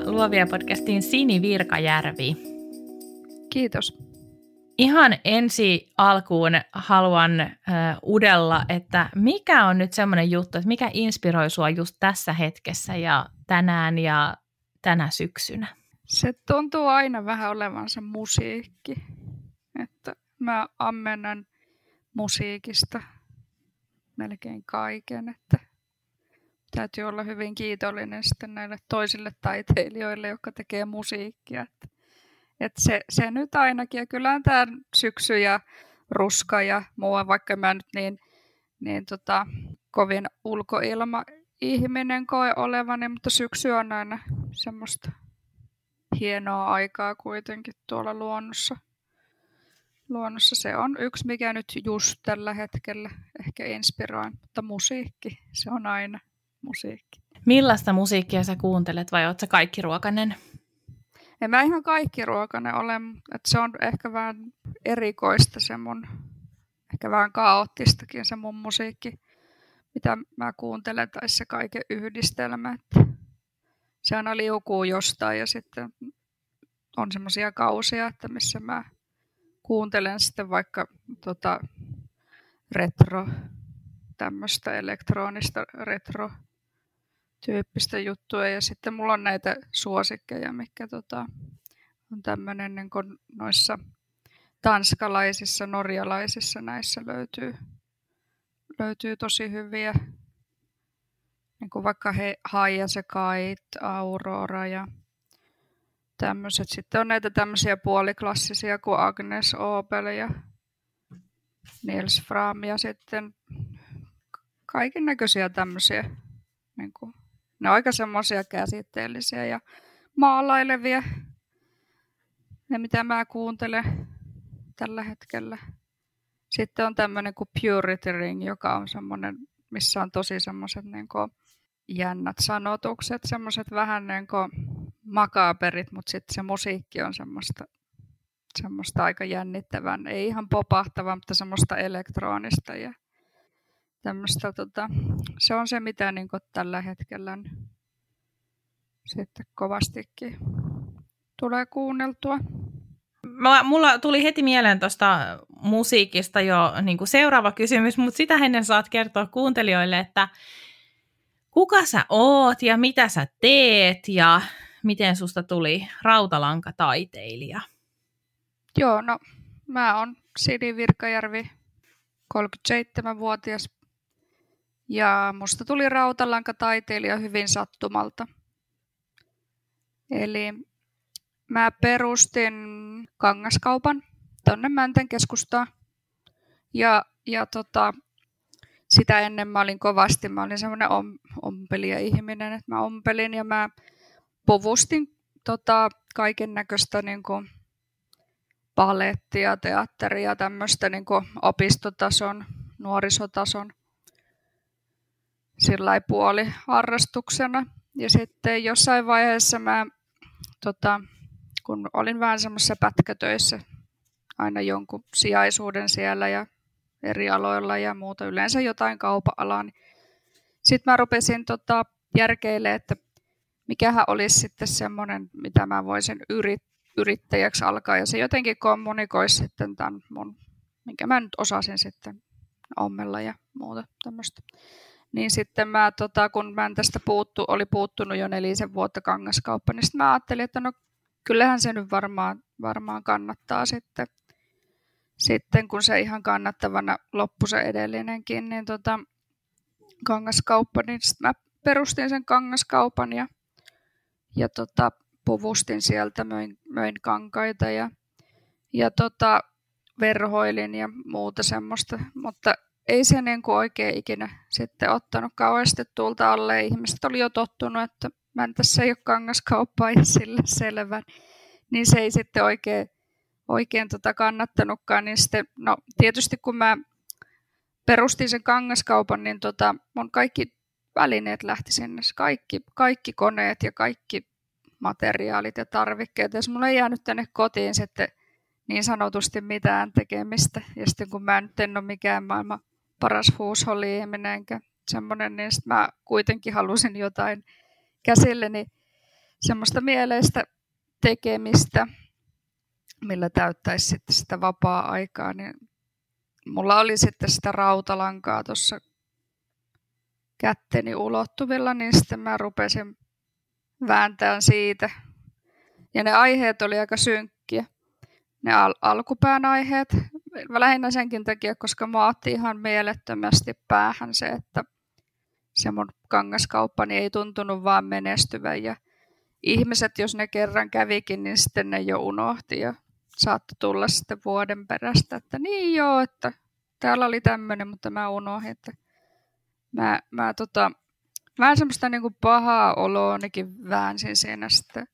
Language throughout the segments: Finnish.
Tervetuloa Luovia podcastiin Sini Virkajärvi. Kiitos. Ihan ensi alkuun haluan äh, udella, että mikä on nyt semmoinen juttu, että mikä inspiroi sua just tässä hetkessä ja tänään ja tänä syksynä? Se tuntuu aina vähän olevan se musiikki. Että mä ammennan musiikista melkein kaiken, että täytyy olla hyvin kiitollinen sitten näille toisille taiteilijoille, jotka tekee musiikkia. Että, että se, se nyt ainakin, ja kyllä tämä syksy ja ruska ja muu, vaikka mä nyt niin, niin tota, kovin ulkoilma ihminen koe olevani, mutta syksy on aina semmoista hienoa aikaa kuitenkin tuolla luonnossa. Luonnossa se on yksi, mikä nyt just tällä hetkellä ehkä inspiroi, mutta musiikki, se on aina musiikki. Millaista musiikkia sä kuuntelet vai oot sä kaikki ruokanen? En mä ihan kaikki ruokanen ole, että se on ehkä vähän erikoista se mun, ehkä vähän kaoottistakin se mun musiikki, mitä mä kuuntelen, tai se kaiken yhdistelmä. Että se aina liukuu jostain ja sitten on semmoisia kausia, että missä mä kuuntelen sitten vaikka tota, retro, tämmöistä elektronista retro tyyppistä juttua. Ja sitten mulla on näitä suosikkeja, mikä tota, on tämmöinen niin noissa tanskalaisissa, norjalaisissa näissä löytyy, löytyy tosi hyviä. Niin kuin vaikka he, Haija se Kait, Aurora ja tämmöiset. Sitten on näitä tämmöisiä puoliklassisia kuin Agnes Opel ja Niels Fram ja sitten kaiken näköisiä tämmöisiä niin kuin ne on aika semmoisia käsitteellisiä ja maalailevia. Ne, mitä mä kuuntelen tällä hetkellä. Sitten on tämmöinen kuin Purity Ring, joka on semmoinen, missä on tosi semmoiset niin jännät sanotukset, semmoiset vähän niin kuin makaperit, mutta sitten se musiikki on semmoista, semmoista aika jännittävän, ei ihan popahtavaa, mutta semmoista elektronista ja tämmöistä, tota, se on se, mitä niin tällä hetkellä sitten kovastikin tulee kuunneltua. Mä, mulla tuli heti mieleen tuosta musiikista jo niin kuin seuraava kysymys, mutta sitä ennen saat kertoa kuuntelijoille, että kuka sä oot ja mitä sä teet ja miten susta tuli rautalankataiteilija? Joo, no mä oon Sini Virkajärvi, 37-vuotias ja musta tuli rautalankataiteilija hyvin sattumalta. Eli mä perustin kangaskaupan tonne Mäntän keskustaan. Ja, ja tota, sitä ennen mä olin kovasti, mä olin semmoinen om, ompelija ihminen, että mä ompelin ja mä puvustin tota, kaiken näköistä niin palettia, teatteria, tämmöistä niin opistotason, nuorisotason sillä puoli harrastuksena. Ja sitten jossain vaiheessa mä, tota, kun olin vähän semmoisessa pätkätöissä, aina jonkun sijaisuuden siellä ja eri aloilla ja muuta, yleensä jotain kaupa-alaa, niin sitten mä rupesin tota, järkeilemään, että mikähän olisi sitten semmoinen, mitä mä voisin yrit, yrittäjäksi alkaa. Ja se jotenkin kommunikoisi sitten tämän mun, minkä mä nyt osasin sitten ommella ja muuta tämmöistä. Niin sitten mä, tota, kun mä tästä puuttu, oli puuttunut jo nelisen vuotta kangaskauppa, niin sitten mä ajattelin, että no kyllähän se nyt varmaan, varmaan kannattaa sitten, sitten, kun se ihan kannattavana loppu se edellinenkin, niin tota, kangaskauppa, niin sitten mä perustin sen kangaskaupan ja, ja tota, puvustin sieltä, möin, möin kankaita ja, ja tota, verhoilin ja muuta semmoista, mutta ei se niin kuin oikein ikinä sitten ottanut kauheasti tuulta alle. Ihmiset oli jo tottunut, että mä en tässä ei ole kangaskauppaa ja sille selvä. Niin se ei sitten oikein, oikein tota kannattanutkaan. Niin sitten, no, tietysti kun mä perustin sen kangaskaupan, niin tota, mun kaikki välineet lähti sinne. Kaikki, kaikki koneet ja kaikki materiaalit ja tarvikkeet. Jos mulla ei jäänyt tänne kotiin sitten niin sanotusti mitään tekemistä. Ja sitten kun mä nyt en ole mikään maailman paras huusholli-ihminen semmoinen, niin mä kuitenkin halusin jotain käsilleni semmoista mieleistä tekemistä, millä täyttäisi sitten sitä vapaa-aikaa, niin mulla oli sitten sitä rautalankaa tuossa kätteni ulottuvilla, niin sitten mä rupesin vääntämään siitä. Ja ne aiheet oli aika synkkiä. Ne al- alkupään aiheet, lähinnä senkin takia, koska mä otti ihan mielettömästi päähän se, että se mun kangaskauppani ei tuntunut vaan menestyvän. Ja ihmiset, jos ne kerran kävikin, niin sitten ne jo unohti ja saattoi tulla sitten vuoden perästä, että niin joo, että täällä oli tämmöinen, mutta mä unohdin, että mä, mä tota, vähän semmoista niin kuin pahaa oloa ainakin väänsin siinä sitten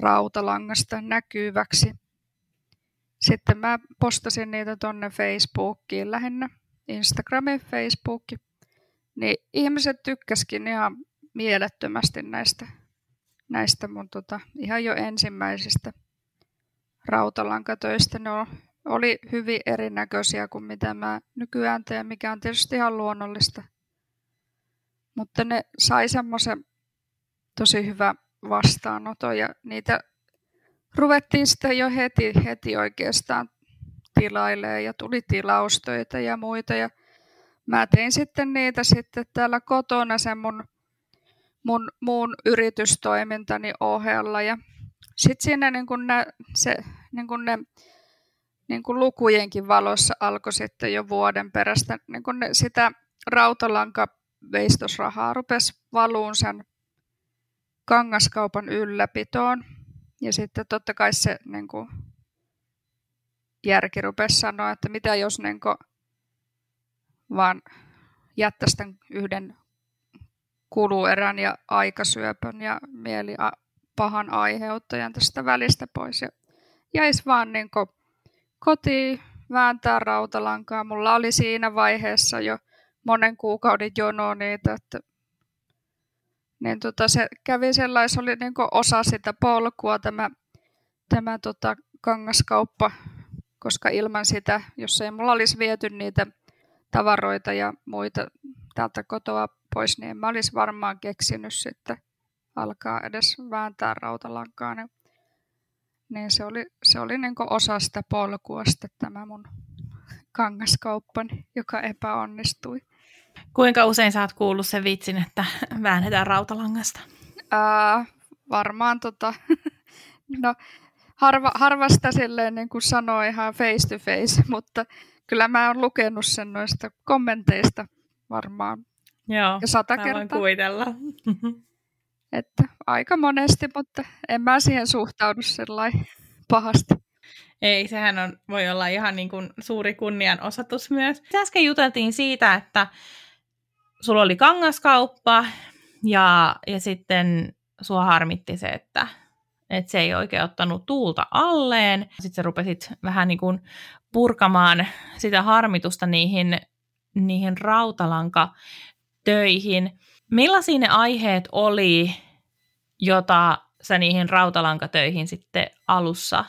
rautalangasta näkyväksi. Sitten mä postasin niitä tonne Facebookiin lähinnä, Instagramin Facebooki. Niin ihmiset tykkäskin ihan mielettömästi näistä, näistä mun tota, ihan jo ensimmäisistä rautalankatöistä. Ne oli hyvin erinäköisiä kuin mitä mä nykyään teen, mikä on tietysti ihan luonnollista. Mutta ne sai semmoisen tosi hyvä vastaanoton ja niitä ruvettiin sitten jo heti, heti oikeastaan tilailee ja tuli tilaustöitä ja muita. Ja mä tein sitten niitä sitten täällä kotona sen mun, mun muun yritystoimintani ohella. Ja sitten siinä niin kun ne, se, niin kun ne niin kun lukujenkin valossa alkoi sitten jo vuoden perästä niin kun ne, sitä rautalanka veistosrahaa rupesi valuun sen kangaskaupan ylläpitoon. Ja sitten totta kai se niin kuin, järki rupesi sanoa, että mitä jos niin kuin, vaan jättäisi tämän yhden kuluerän ja aikasyöpön ja mieli pahan aiheuttajan tästä välistä pois. Ja jäisi vaan niin kuin, kotiin vääntää rautalankaa. Mulla oli siinä vaiheessa jo monen kuukauden jono niitä, että niin tota, se kävi sellais, oli niin osa sitä polkua tämä, tämä tota, kangaskauppa, koska ilman sitä, jos ei mulla olisi viety niitä tavaroita ja muita täältä kotoa pois, niin en mä olisi varmaan keksinyt sitten alkaa edes vääntää rautalankaa. Niin, niin se oli, se oli niin osa sitä polkua sitten tämä mun kangaskauppani, joka epäonnistui. Kuinka usein sä oot kuullut sen vitsin, että väännetään rautalangasta? Ää, varmaan tota, no, harva, harvasta silleen niin kuin sanoo ihan face to face, mutta kyllä mä oon lukenut sen noista kommenteista varmaan Joo, ja sata mä kertaa. kuvitella. Että aika monesti, mutta en mä siihen suhtaudu sellainen pahasti. Ei, sehän on, voi olla ihan niin kuin suuri kunnianosoitus myös. Äsken juteltiin siitä, että sulla oli kangaskauppa ja, ja sitten sua harmitti se, että, että se ei oikein ottanut tuulta alleen. Sitten sä rupesit vähän niin kuin purkamaan sitä harmitusta niihin, niihin rautalankatöihin. Millaisia ne aiheet oli, jota sä niihin rautalankatöihin sitten alussa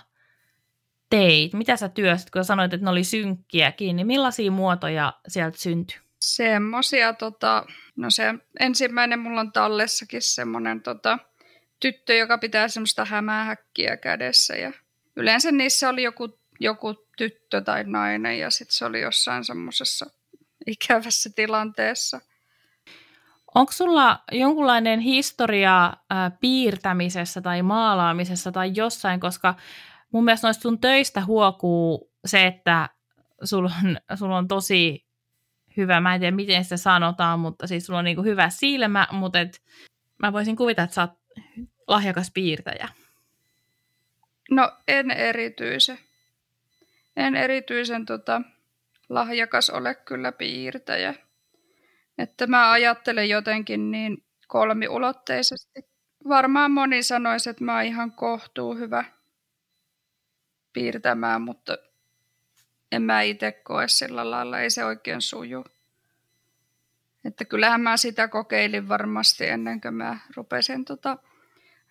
teit? Mitä sä työsit, kun sanoit, että ne oli synkkiäkin, niin millaisia muotoja sieltä syntyi? Semmosia, tota, no se ensimmäinen mulla on tallessakin semmoinen tota, tyttö, joka pitää semmoista hämähäkkiä kädessä ja yleensä niissä oli joku, joku tyttö tai nainen ja sitten se oli jossain semmoisessa ikävässä tilanteessa. Onko sulla jonkunlainen historia äh, piirtämisessä tai maalaamisessa tai jossain, koska mun mielestä noista sun töistä huokuu se, että sulla on, sulla on tosi hyvä, mä en tiedä miten se sanotaan, mutta siis sulla on niin hyvä silmä, mutta et, mä voisin kuvitella, että sä oot lahjakas piirtäjä. No en erityisen. En erityisen tota, lahjakas ole kyllä piirtäjä. Että mä ajattelen jotenkin niin kolmiulotteisesti. Varmaan moni sanoisi, että mä oon ihan kohtuu hyvä piirtämään, mutta en mä itse koe sillä lailla, ei se oikein suju. Että kyllähän mä sitä kokeilin varmasti ennen kuin mä rupesin tota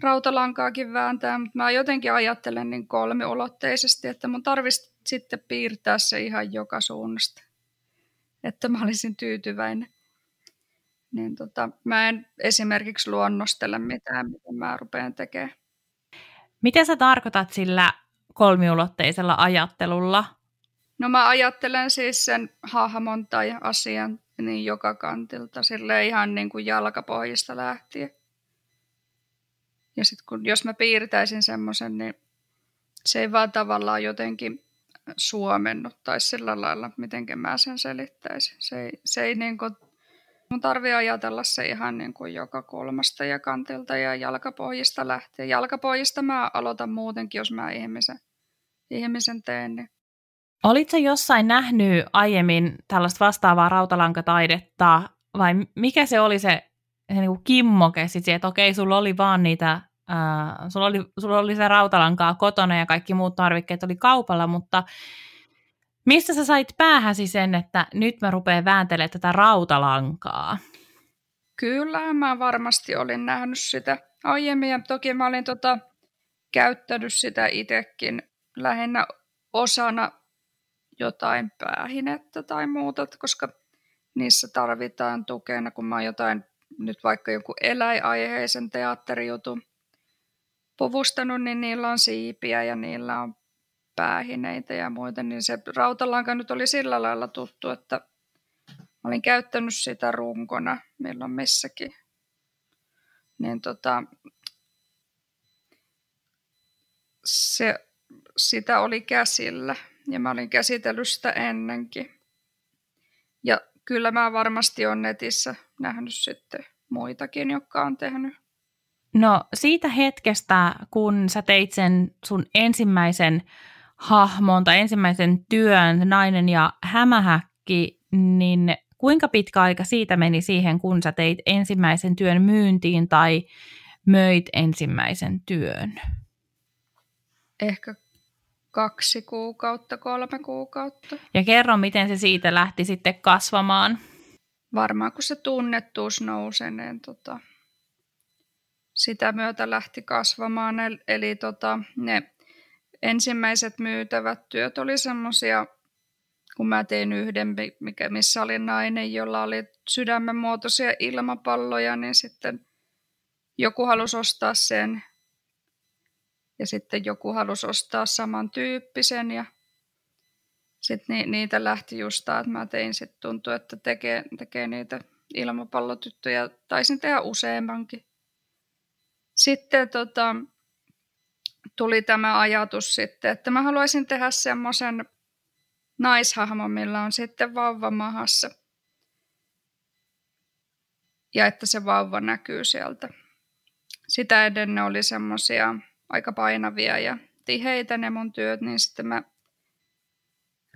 rautalankaakin vääntää, mutta mä jotenkin ajattelen niin kolmiulotteisesti, että mun tarvitsisi sitten piirtää se ihan joka suunnasta, että mä olisin tyytyväinen. Niin tota, mä en esimerkiksi luonnostele mitään, mitä mä rupean tekemään. Mitä sä tarkoitat sillä kolmiulotteisella ajattelulla? No mä ajattelen siis sen hahmon tai asian niin joka kantilta, sille ihan niin kuin jalkapohjista lähtien. Ja sitten kun, jos mä piirtäisin semmoisen, niin se ei vaan tavallaan jotenkin suomennuttaisi sillä lailla, miten mä sen selittäisin. Se ei, se ei niin kuin, mun tarvii ajatella se ihan niin kuin joka kolmasta ja kantilta ja jalkapohjista lähtien. Jalkapohjista mä aloitan muutenkin, jos mä ihmisen, ihmisen. Niin. Olitko jossain nähnyt aiemmin tällaista vastaavaa rautalankataidetta vai mikä se oli se, se niin kuin kimmoke sitten, että okei, sulla oli vaan niitä Uh, sulla, oli, sulla oli se rautalankaa kotona ja kaikki muut tarvikkeet oli kaupalla, mutta mistä sä sait päähäsi sen, että nyt mä rupean vääntelemään tätä rautalankaa? Kyllä, mä varmasti olin nähnyt sitä aiemmin ja toki mä olin tota, käyttänyt sitä itsekin lähinnä osana jotain päähinettä tai muuta, koska niissä tarvitaan tukena, kun mä oon jotain, nyt vaikka joku eläinaiheisen teatterijutun puvustanut, niin niillä on siipiä ja niillä on päähineitä ja muita, niin se rautalanka nyt oli sillä lailla tuttu, että olin käyttänyt sitä runkona milloin missäkin. Niin tota, se, sitä oli käsillä ja mä olin käsitellyt sitä ennenkin. Ja kyllä mä varmasti on netissä nähnyt sitten muitakin, jotka on tehnyt No siitä hetkestä, kun sä teit sen sun ensimmäisen hahmon tai ensimmäisen työn, nainen ja hämähäkki, niin kuinka pitkä aika siitä meni siihen, kun sä teit ensimmäisen työn myyntiin tai möit ensimmäisen työn? Ehkä kaksi kuukautta, kolme kuukautta. Ja kerro, miten se siitä lähti sitten kasvamaan. Varmaan kun se tunnettuus nousee, niin tota, sitä myötä lähti kasvamaan. Eli tota, ne ensimmäiset myytävät työt oli semmoisia, kun mä tein yhden, mikä, missä oli nainen, jolla oli sydämen muotoisia ilmapalloja, niin sitten joku halusi ostaa sen ja sitten joku halusi ostaa samantyyppisen ja sitten ni, niitä lähti just että mä tein sitten tuntui, että tekee, tekee niitä ilmapallotyttöjä. Taisin tehdä useammankin. Sitten tota, tuli tämä ajatus sitten, että mä haluaisin tehdä semmoisen naishahmon, millä on sitten vauva mahassa. Ja että se vauva näkyy sieltä. Sitä ennen oli semmoisia aika painavia ja tiheitä ne mun työt, niin sitten mä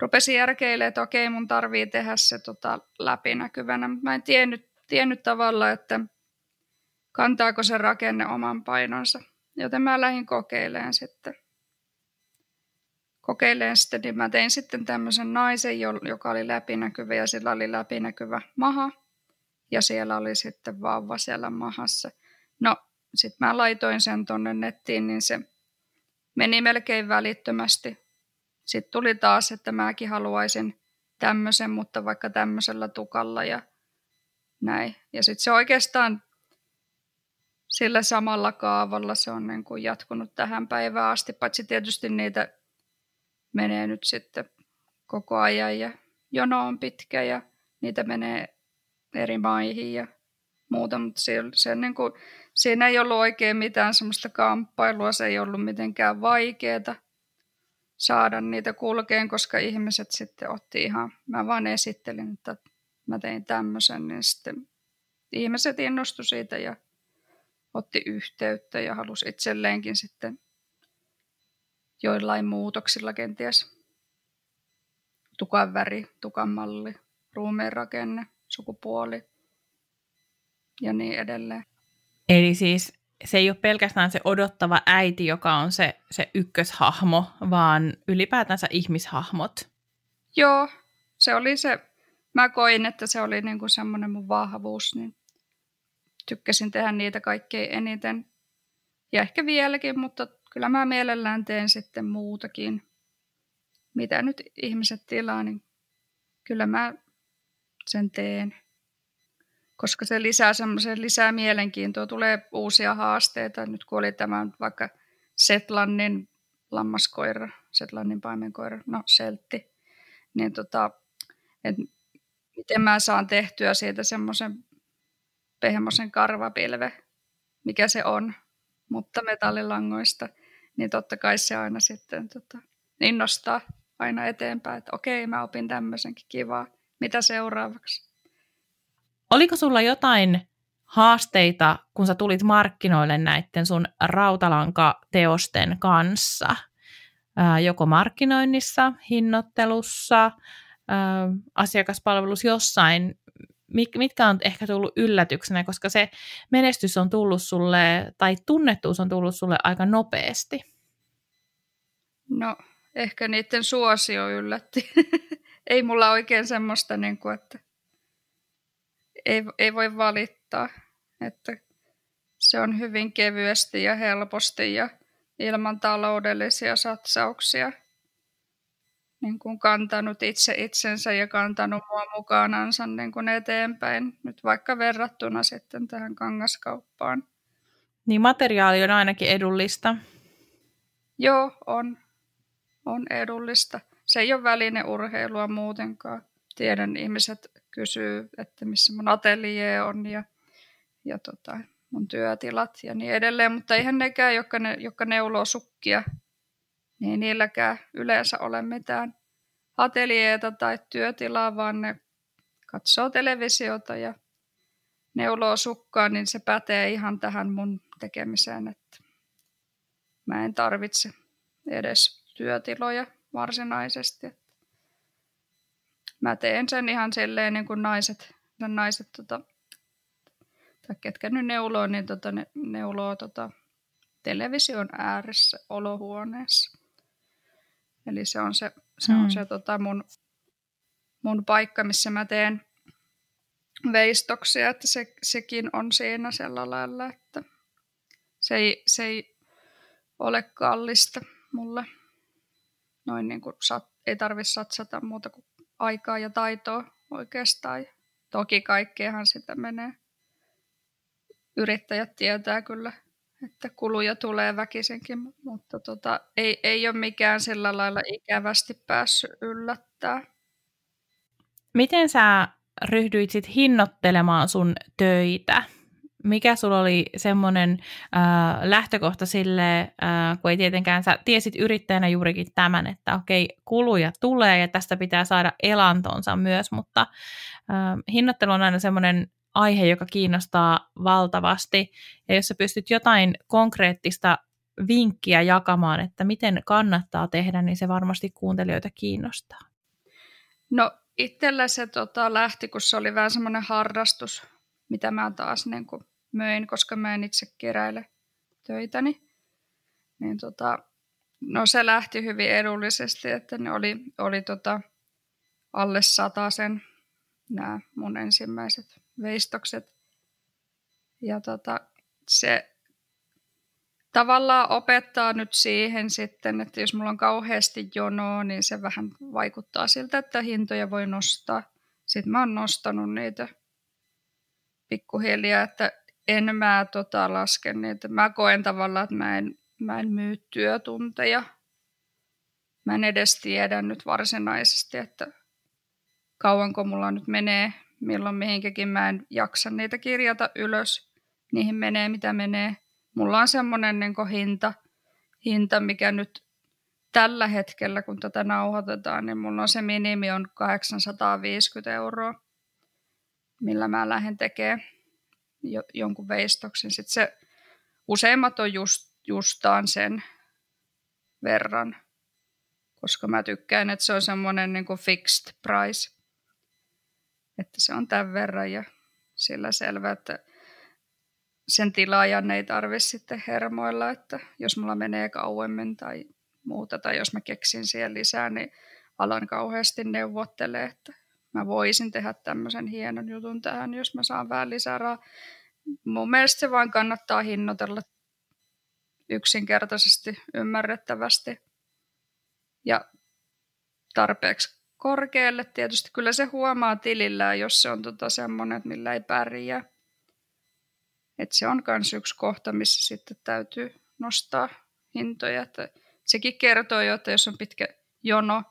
rupesin järkeilemään, että okei, mun tarvii tehdä se tota läpinäkyvänä. Mä en tiennyt, tiennyt tavalla, että kantaako se rakenne oman painonsa. Joten mä lähdin kokeilemaan sitten. Kokeileen sitten, niin mä tein sitten tämmöisen naisen, joka oli läpinäkyvä ja sillä oli läpinäkyvä maha. Ja siellä oli sitten vauva siellä mahassa. No, sitten mä laitoin sen tonne nettiin, niin se meni melkein välittömästi. Sitten tuli taas, että mäkin haluaisin tämmöisen, mutta vaikka tämmöisellä tukalla ja näin. Ja sitten se oikeastaan sillä samalla kaavalla se on niin kuin jatkunut tähän päivään asti, paitsi tietysti niitä menee nyt sitten koko ajan ja jono on pitkä ja niitä menee eri maihin ja muuta, mutta se, se niin kuin, siinä ei ollut oikein mitään semmoista kamppailua, se ei ollut mitenkään vaikeaa saada niitä kulkeen, koska ihmiset sitten otti ihan, mä vaan esittelin, että mä tein tämmöisen, niin sitten ihmiset innostu siitä ja otti yhteyttä ja halusi itselleenkin sitten joillain muutoksilla kenties. Tukan väri, tukan malli, ruumeen rakenne, sukupuoli ja niin edelleen. Eli siis se ei ole pelkästään se odottava äiti, joka on se, se ykköshahmo, vaan ylipäätänsä ihmishahmot. Joo, se oli se, mä koin, että se oli niinku semmoinen mun vahvuus, niin tykkäsin tehdä niitä kaikkein eniten. Ja ehkä vieläkin, mutta kyllä mä mielellään teen sitten muutakin. Mitä nyt ihmiset tilaa, niin kyllä mä sen teen. Koska se lisää semmoisen lisää mielenkiintoa, tulee uusia haasteita. Nyt kun oli tämä vaikka Setlannin lammaskoira, Setlannin paimenkoira, no seltti, niin tota, et miten mä saan tehtyä siitä semmoisen pehmoisen karvapilve, mikä se on, mutta metallilangoista, niin totta kai se aina sitten tota, innostaa aina eteenpäin, että okei, mä opin tämmöisenkin kivaa, mitä seuraavaksi. Oliko sulla jotain haasteita, kun sä tulit markkinoille näiden sun rautalankateosten kanssa? Joko markkinoinnissa, hinnoittelussa, ää, asiakaspalvelus jossain. Mitkä on ehkä tullut yllätyksenä, koska se menestys on tullut sulle, tai tunnettuus on tullut sulle aika nopeasti? No, ehkä niiden suosio yllätti. ei mulla oikein semmoista, niin kuin, että ei, ei voi valittaa. Että se on hyvin kevyesti ja helposti ja ilman taloudellisia satsauksia niin kuin kantanut itse itsensä ja kantanut mua mukanansa niin kuin eteenpäin, nyt vaikka verrattuna sitten tähän kangaskauppaan. Niin materiaali on ainakin edullista. Joo, on. On edullista. Se ei ole välineurheilua muutenkaan. Tiedän, ihmiset kysyy, että missä mun atelier on ja, ja tota, mun työtilat ja niin edelleen, mutta eihän nekään, jotka, ne, jotka neuloo sukkia, niin ei niilläkään yleensä ole mitään ateljeeta tai työtilaa, vaan ne katsoo televisiota ja neuloo sukkaa, niin se pätee ihan tähän mun tekemiseen, että mä en tarvitse edes työtiloja varsinaisesti. Mä teen sen ihan silleen niin kuin naiset, naiset tota, tai ketkä nyt neuloo, niin tota, ne neuloo tota, television ääressä olohuoneessa. Eli se on se, se, mm. on se tota, mun, mun paikka, missä mä teen veistoksia, että se, sekin on siinä sillä lailla, että se ei, se ei ole kallista mulle. Noin niin kuin sat, ei tarvitse satsata muuta kuin aikaa ja taitoa oikeastaan. Toki kaikkeahan sitä menee. Yrittäjät tietää kyllä, että kuluja tulee väkisenkin, mutta tota, ei, ei ole mikään sillä lailla ikävästi päässyt yllättää. Miten sä ryhdyit sit hinnoittelemaan sun töitä? Mikä sulla oli semmoinen äh, lähtökohta sille, äh, kun ei tietenkään sä tiesit yrittäjänä juurikin tämän, että okei, kuluja tulee ja tästä pitää saada elantonsa myös, mutta äh, hinnoittelu on aina semmoinen aihe, joka kiinnostaa valtavasti. Ja jos sä pystyt jotain konkreettista vinkkiä jakamaan, että miten kannattaa tehdä, niin se varmasti kuuntelijoita kiinnostaa. No itsellä se tota, lähti, kun se oli vähän semmoinen harrastus, mitä mä taas niin kuin möin, koska mä en itse keräile töitäni. Niin tota, no se lähti hyvin edullisesti, että ne oli, oli tota alle sen nämä mun ensimmäiset veistokset. Ja tota, se tavallaan opettaa nyt siihen sitten, että jos mulla on kauheasti jonoa, niin se vähän vaikuttaa siltä, että hintoja voi nostaa. Sitten mä oon nostanut niitä pikkuhiljaa, että en mä tota laske niitä. Mä koen tavallaan, että mä en, mä en myy työtunteja. Mä en edes tiedä nyt varsinaisesti, että kauanko mulla nyt menee, milloin mihinkäkin mä en jaksa niitä kirjata ylös. Niihin menee mitä menee. Mulla on semmoinen niin hinta, hinta, mikä nyt tällä hetkellä, kun tätä nauhoitetaan, niin mulla on se minimi on 850 euroa, millä mä lähden tekemään jo, jonkun veistoksen. Sitten se, useimmat on just, justaan sen verran, koska mä tykkään, että se on semmoinen niin fixed price, että se on tämän verran ja sillä selvä, että sen tilaajan ei tarvitse sitten hermoilla, että jos mulla menee kauemmin tai muuta, tai jos mä keksin siihen lisää, niin alan kauheasti neuvottelee, että mä voisin tehdä tämmöisen hienon jutun tähän, jos mä saan vähän lisää rahaa. Mun mielestä se vain kannattaa hinnoitella yksinkertaisesti, ymmärrettävästi ja tarpeeksi korkealle. Tietysti kyllä se huomaa tilillään, jos se on tota semmoinen, että millä ei pärjää. Et se on myös yksi kohta, missä sitten täytyy nostaa hintoja. Että sekin kertoo jo, että jos on pitkä jono,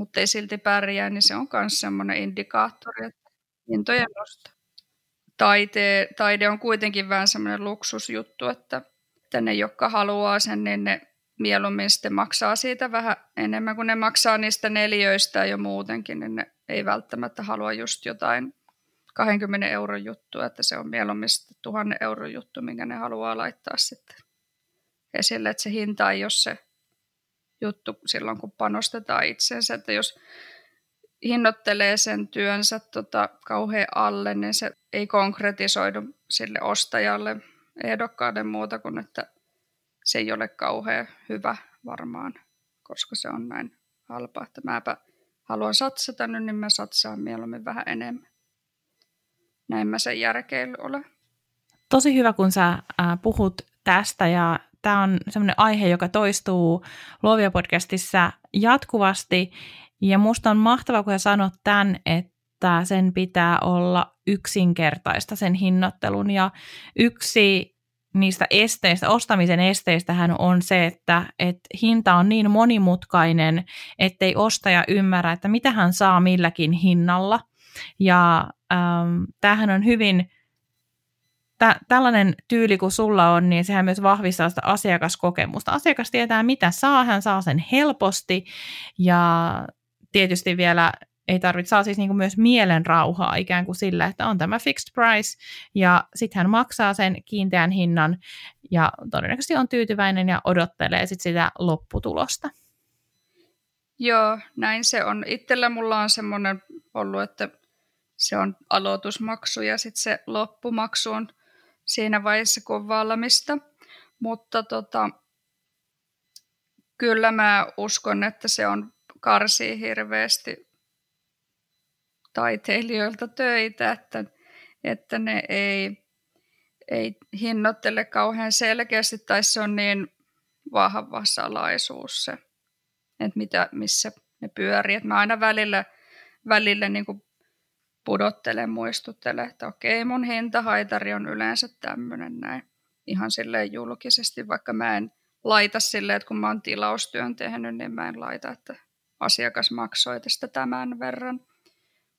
mutta ei silti pärjää, niin se on myös semmoinen indikaattori, että hintojen nosto. Taite, taide on kuitenkin vähän semmoinen luksusjuttu, että, että ne, jotka haluaa sen, niin ne mieluummin sitten maksaa siitä vähän enemmän, kuin ne maksaa niistä neljöistä jo muutenkin, niin ne ei välttämättä halua just jotain 20 euron juttua, että se on mieluummin sitten 1000 euron juttu, minkä ne haluaa laittaa sitten esille, että se hinta ei ole se juttu silloin, kun panostetaan itsensä, että jos hinnoittelee sen työnsä tota, kauhean alle, niin se ei konkretisoidu sille ostajalle ehdokkaiden muuta kuin, että se ei ole kauhean hyvä varmaan, koska se on näin halpa, että mäpä haluan satsata nyt, niin mä satsaan mieluummin vähän enemmän. Näin mä sen järkeily ole. Tosi hyvä, kun sä äh, puhut tästä ja tämä on semmoinen aihe, joka toistuu Luovia podcastissa jatkuvasti ja musta on mahtavaa, kun sä sanot tämän, että sen pitää olla yksinkertaista sen hinnoittelun ja yksi niistä esteistä, ostamisen esteistähän on se, että, että hinta on niin monimutkainen, ettei ostaja ymmärrä, että mitä hän saa milläkin hinnalla. Ja ähm, tämähän on hyvin, tä, tällainen tyyli kuin sulla on, niin sehän myös vahvistaa sitä asiakaskokemusta. Asiakas tietää, mitä saa, hän saa sen helposti ja tietysti vielä ei tarvitse, saa siis niin myös mielen rauhaa ikään kuin sillä, että on tämä fixed price ja sitten hän maksaa sen kiinteän hinnan ja todennäköisesti on tyytyväinen ja odottelee sit sitä lopputulosta. Joo, näin se on. Itsellä mulla on semmoinen ollut, että se on aloitusmaksu ja sitten se loppumaksu on siinä vaiheessa, kun on valmista. Mutta tota, kyllä mä uskon, että se on karsii hirveästi taiteilijoilta töitä, että, että ne ei, ei hinnoittele kauhean selkeästi tai se on niin vahva salaisuus se, että mitä, missä ne pyörii. Että mä aina välillä, välillä niin kuin pudottelen, muistuttelen, että okei, mun hintahaitari on yleensä tämmöinen näin. Ihan silleen julkisesti, vaikka mä en laita silleen, että kun mä oon tilaustyön tehnyt, niin mä en laita, että asiakas maksoi tästä tämän verran.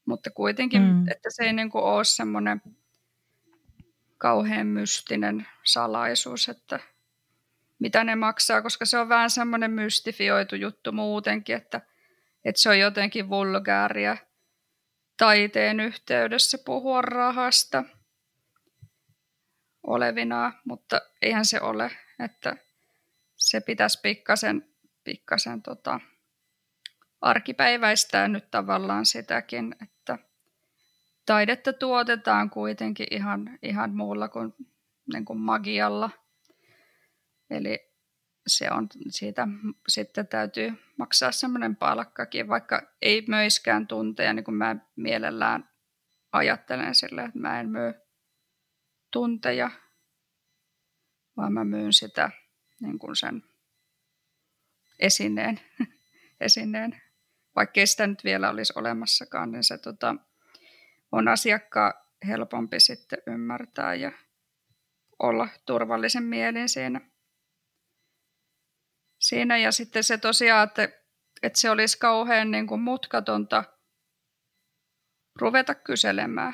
Mutta kuitenkin, mm. että se ei niin kuin ole semmoinen kauhean mystinen salaisuus, että mitä ne maksaa, koska se on vähän semmoinen mystifioitu juttu muutenkin, että, että se on jotenkin vulgaaria taiteen yhteydessä puhua rahasta olevina, mutta eihän se ole, että se pitäisi pikkasen, pikkasen tota, arkipäiväistää nyt tavallaan sitäkin, että taidetta tuotetaan kuitenkin ihan, ihan muulla kuin, niin kuin magialla. Eli se on siitä, sitten täytyy maksaa semmoinen palkkakin, vaikka ei möiskään tunteja, niin kuin mä mielellään ajattelen sille, että mä en myy tunteja, vaan mä myyn sitä niin kuin sen esineen, esineen vaikkei sitä nyt vielä olisi olemassakaan, niin se tota, on asiakkaan helpompi sitten ymmärtää ja olla turvallisen mielin siinä. Siinä. Ja sitten se tosiaan, että, että se olisi kauhean niin kuin mutkatonta ruveta kyselemään.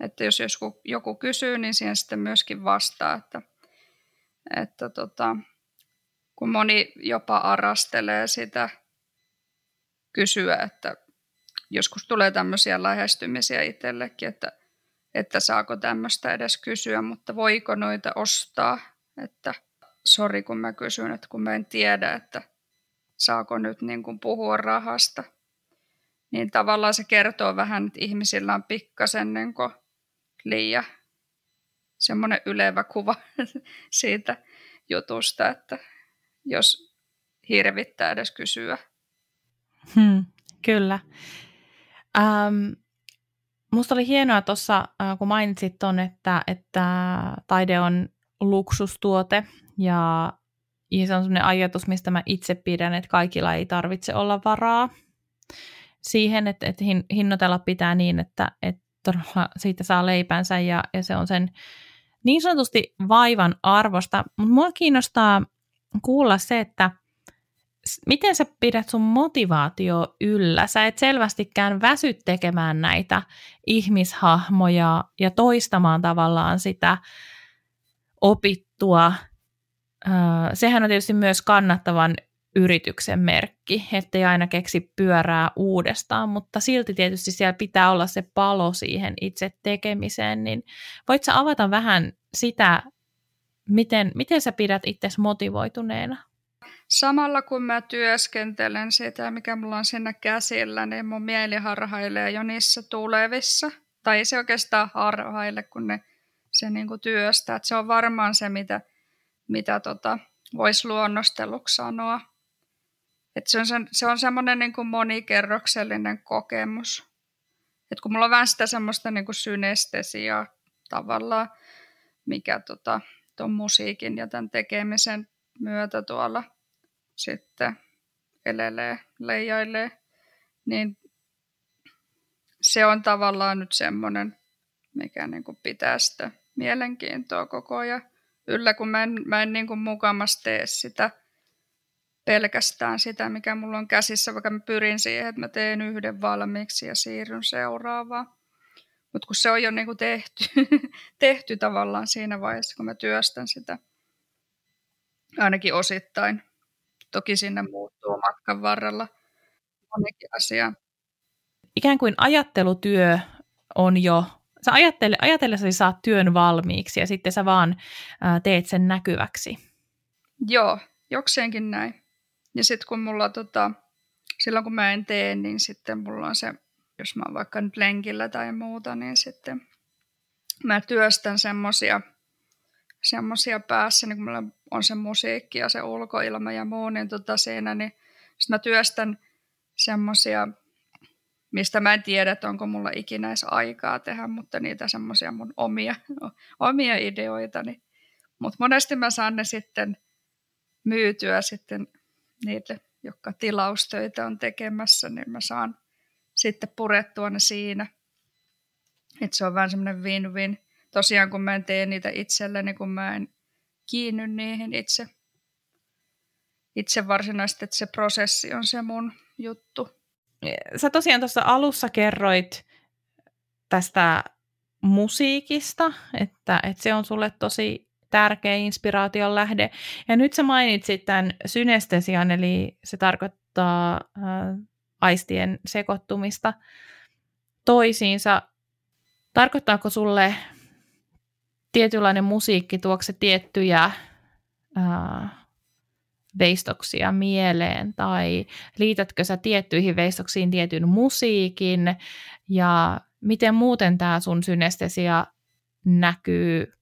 Että jos joku, joku kysyy, niin siihen sitten myöskin vastaa, että, että tota, kun moni jopa arastelee sitä – kysyä, että joskus tulee tämmöisiä lähestymisiä itsellekin, että, että saako tämmöistä edes kysyä, mutta voiko noita ostaa, että sori kun mä kysyn, että kun mä en tiedä, että saako nyt niin kuin puhua rahasta, niin tavallaan se kertoo vähän, että ihmisillä on pikkasen niin liian semmoinen ylevä kuva siitä jutusta, että jos hirvittää edes kysyä. Hmm, kyllä. Ähm, musta oli hienoa tuossa, äh, kun mainitsit ton, että, että taide on luksustuote ja, ja se on sellainen ajatus, mistä mä itse pidän, että kaikilla ei tarvitse olla varaa. siihen, että, että hinnoitella pitää niin, että, että siitä saa leipänsä ja, ja se on sen niin sanotusti vaivan arvosta. Mutta mua kiinnostaa kuulla se, että miten sä pidät sun motivaatio yllä? Sä et selvästikään väsy tekemään näitä ihmishahmoja ja toistamaan tavallaan sitä opittua. Sehän on tietysti myös kannattavan yrityksen merkki, ettei aina keksi pyörää uudestaan, mutta silti tietysti siellä pitää olla se palo siihen itse tekemiseen, niin voit sä avata vähän sitä, miten, miten sä pidät itsesi motivoituneena? Samalla kun mä työskentelen sitä, mikä mulla on sinne käsillä, niin mun mieli harhailee jo niissä tulevissa. Tai ei se oikeastaan harhaile, kun ne se niin työstää. Et se on varmaan se, mitä, mitä tota, voisi luonnosteluksi sanoa. Et se on, se, se on semmoinen niin kuin monikerroksellinen kokemus. Et kun mulla on vähän sitä semmoista niin kuin synestesiaa tavallaan, mikä tota, ton musiikin ja tämän tekemisen myötä tuolla sitten elelee, leijailee, niin se on tavallaan nyt semmoinen, mikä niin kuin pitää sitä mielenkiintoa koko ajan yllä, kun mä en, mä en niin kuin mukamas tee sitä pelkästään sitä, mikä mulla on käsissä, vaikka mä pyrin siihen, että mä teen yhden valmiiksi ja siirryn seuraavaan. Mutta kun se on jo niin kuin tehty, tehty tavallaan siinä vaiheessa, kun mä työstän sitä, ainakin osittain. Toki sinne muuttuu matkan varrella monikin asia. Ikään kuin ajattelutyö on jo, sä ajattele, ajatellessasi saat työn valmiiksi ja sitten sä vaan ää, teet sen näkyväksi. Joo, jokseenkin näin. Ja sitten kun mulla tota, silloin kun mä en tee, niin sitten mulla on se, jos mä oon vaikka nyt lenkillä tai muuta, niin sitten mä työstän semmosia semmosia päässä, niin kun mulla on se musiikki ja se ulkoilma ja muu, niin tota siinä, niin sit mä työstän semmosia, mistä mä en tiedä, että onko mulla ikinä edes aikaa tehdä, mutta niitä semmosia mun omia, omia ideoita. Niin. Mutta monesti mä saan ne sitten myytyä sitten niille, jotka tilaustöitä on tekemässä, niin mä saan sitten purettua ne siinä. Että se on vähän semmoinen win-win. Tosiaan kun mä en tee niitä itselleni, kun mä en kiinny niihin itse, itse varsinaisesti, että se prosessi on se mun juttu. Sä tosiaan tuossa alussa kerroit tästä musiikista, että, että se on sulle tosi tärkeä inspiraation lähde. Ja nyt sä mainitsit tämän synestesian, eli se tarkoittaa äh, aistien sekoittumista toisiinsa. Tarkoittaako sulle tietynlainen musiikki, tuokse se tiettyjä äh, veistoksia mieleen, tai liitätkö sä tiettyihin veistoksiin tietyn musiikin, ja miten muuten tämä sun synestesia näkyy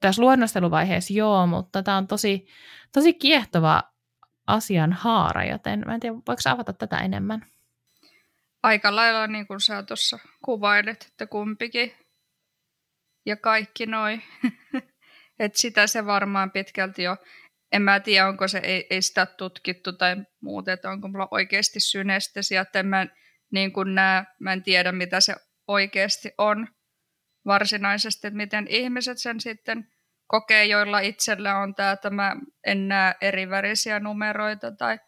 tässä luonnosteluvaiheessa joo, mutta tämä on tosi, tosi kiehtova asian haara, joten mä en tiedä, voiko avata tätä enemmän? Aika lailla niin kuin sä tuossa kuvailet, että kumpikin ja kaikki noi. Et sitä se varmaan pitkälti jo, en mä tiedä onko se, ei, ei sitä tutkittu tai muuta, että onko mulla oikeasti synestesia, että en mä, niin kuin näe, mä en tiedä mitä se oikeasti on varsinaisesti, että miten ihmiset sen sitten kokee, joilla itsellä on tämä, että mä en näe eri värisiä numeroita tai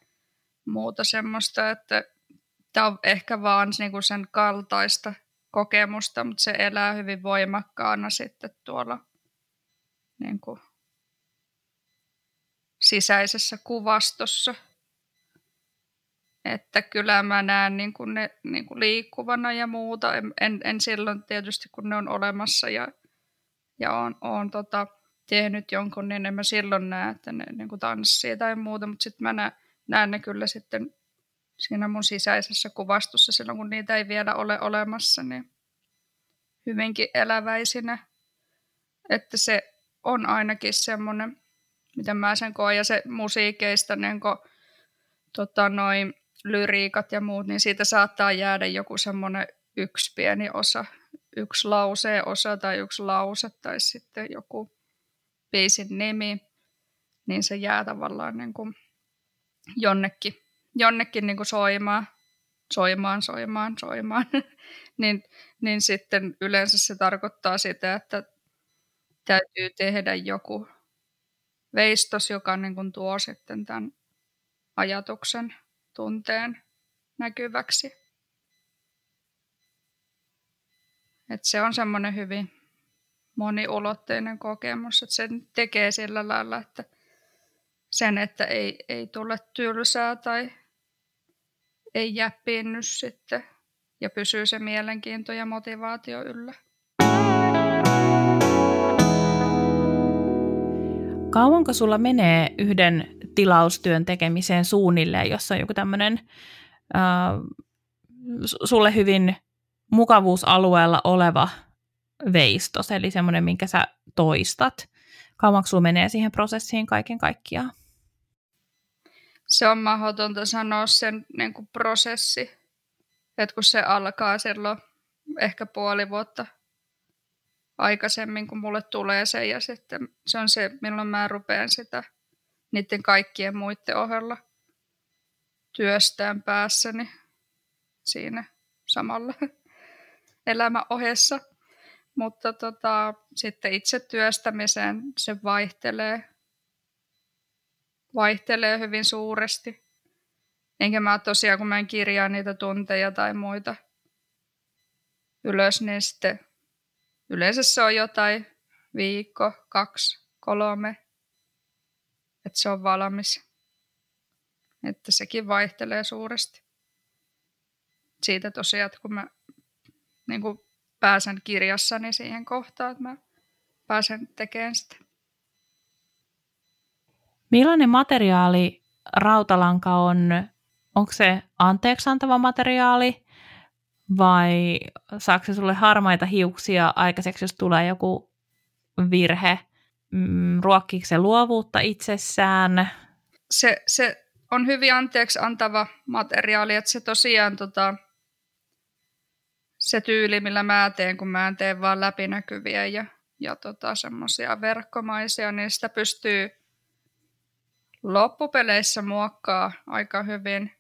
muuta semmoista, että tämä on ehkä vaan niinku sen kaltaista kokemusta, mutta se elää hyvin voimakkaana sitten tuolla niin kuin sisäisessä kuvastossa. Että kyllä mä näen niin kuin ne niin kuin liikkuvana ja muuta. En, en, en silloin tietysti, kun ne on olemassa ja, ja on, on tota, tehnyt jonkun, niin en mä silloin näe, että ne niin kuin tanssii tai muuta. Mutta sitten mä näen, näen ne kyllä sitten siinä mun sisäisessä kuvastossa silloin, kun niitä ei vielä ole olemassa, niin hyvinkin eläväisinä. Että se on ainakin semmoinen, miten mä sen koen, ja se musiikeista niin kun, tota, noin lyriikat ja muut, niin siitä saattaa jäädä joku semmoinen yksi pieni osa, yksi lauseen osa tai yksi lause tai sitten joku biisin nimi, niin se jää tavallaan niin kuin jonnekin, jonnekin niin kuin soimaan. soimaan, soimaan, soimaan, niin, niin sitten yleensä se tarkoittaa sitä, että täytyy tehdä joku veistos, joka niin kuin tuo sitten tämän ajatuksen, tunteen näkyväksi. Et se on semmoinen hyvin moniulotteinen kokemus, että sen tekee sillä lailla, että sen, että ei, ei tule tylsää tai ei jää pinnys sitten ja pysyy se mielenkiinto ja motivaatio yllä. Kauanko sulla menee yhden tilaustyön tekemiseen suunnilleen, jossa on joku tämmöinen äh, sulle hyvin mukavuusalueella oleva veistos, eli semmoinen, minkä sä toistat. Kauanko sulla menee siihen prosessiin kaiken kaikkiaan? Se on mahdotonta sanoa sen niin kuin prosessi, että kun se alkaa silloin ehkä puoli vuotta aikaisemmin, kun mulle tulee se, ja sitten se on se, milloin mä rupean sitä niiden kaikkien muiden ohella työstään päässäni siinä samalla elämän ohessa. Mutta tota, sitten itse työstämiseen se vaihtelee, vaihtelee hyvin suuresti. Enkä mä tosiaan, kun mä en kirjaa niitä tunteja tai muita ylös, niin sitten yleensä se on jotain viikko, kaksi, kolme, että se on valmis. Että sekin vaihtelee suuresti. Siitä tosiaan, että kun mä niin kuin pääsen kirjassani siihen kohtaan, että mä pääsen tekemään sitä. Millainen materiaali rautalanka on? Onko se anteeksiantava materiaali vai saako se sulle harmaita hiuksia aikaiseksi, jos tulee joku virhe? Mm, ruokkiiko se luovuutta itsessään? Se, se on hyvin anteeksi antava materiaali, että se tosiaan tota, se tyyli, millä mä teen, kun mä teen vaan läpinäkyviä ja, ja tota, semmoisia verkkomaisia, niin sitä pystyy loppupeleissä muokkaa aika hyvin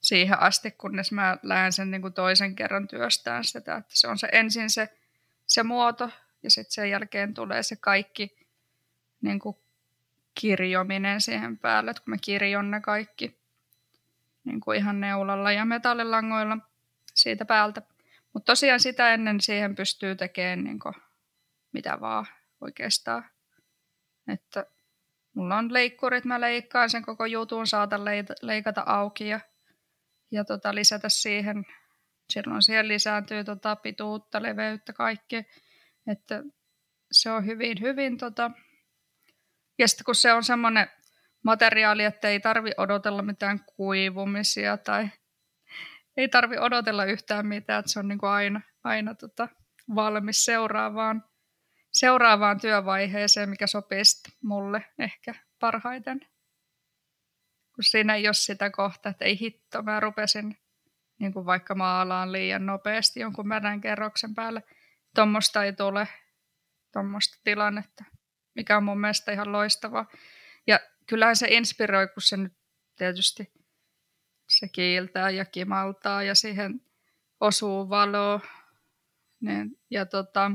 siihen asti, kunnes mä lähden sen niin kuin toisen kerran työstään sitä, että se on se ensin se, se muoto ja sitten sen jälkeen tulee se kaikki niin kuin kirjominen siihen päälle, että kun mä kirjon ne kaikki niin kuin ihan neulalla ja metallilangoilla siitä päältä. Mutta tosiaan sitä ennen siihen pystyy tekemään niin kuin, mitä vaan oikeastaan. Että mulla on leikkurit, mä leikkaan sen koko jutun, saatan leikata auki ja, ja tota, lisätä siihen. Silloin siihen lisääntyy tota, pituutta, leveyttä, kaikkea. Että se on hyvin, hyvin tota... Ja sitten kun se on semmoinen materiaali, että ei tarvi odotella mitään kuivumisia tai ei tarvi odotella yhtään mitään, että se on niin kuin aina, aina tota valmis seuraavaan, seuraavaan työvaiheeseen, mikä sopii mulle ehkä parhaiten. Kun siinä ei ole sitä kohtaa, että ei hitto, mä rupesin niin kuin vaikka maalaan liian nopeasti jonkun märän kerroksen päälle. Tuommoista ei tule, tuommoista tilannetta, mikä on mun mielestä ihan loistavaa. Ja kyllähän se inspiroi, kun se nyt tietysti se kiiltää ja kimaltaa ja siihen osuu valo. Niin, ja tota,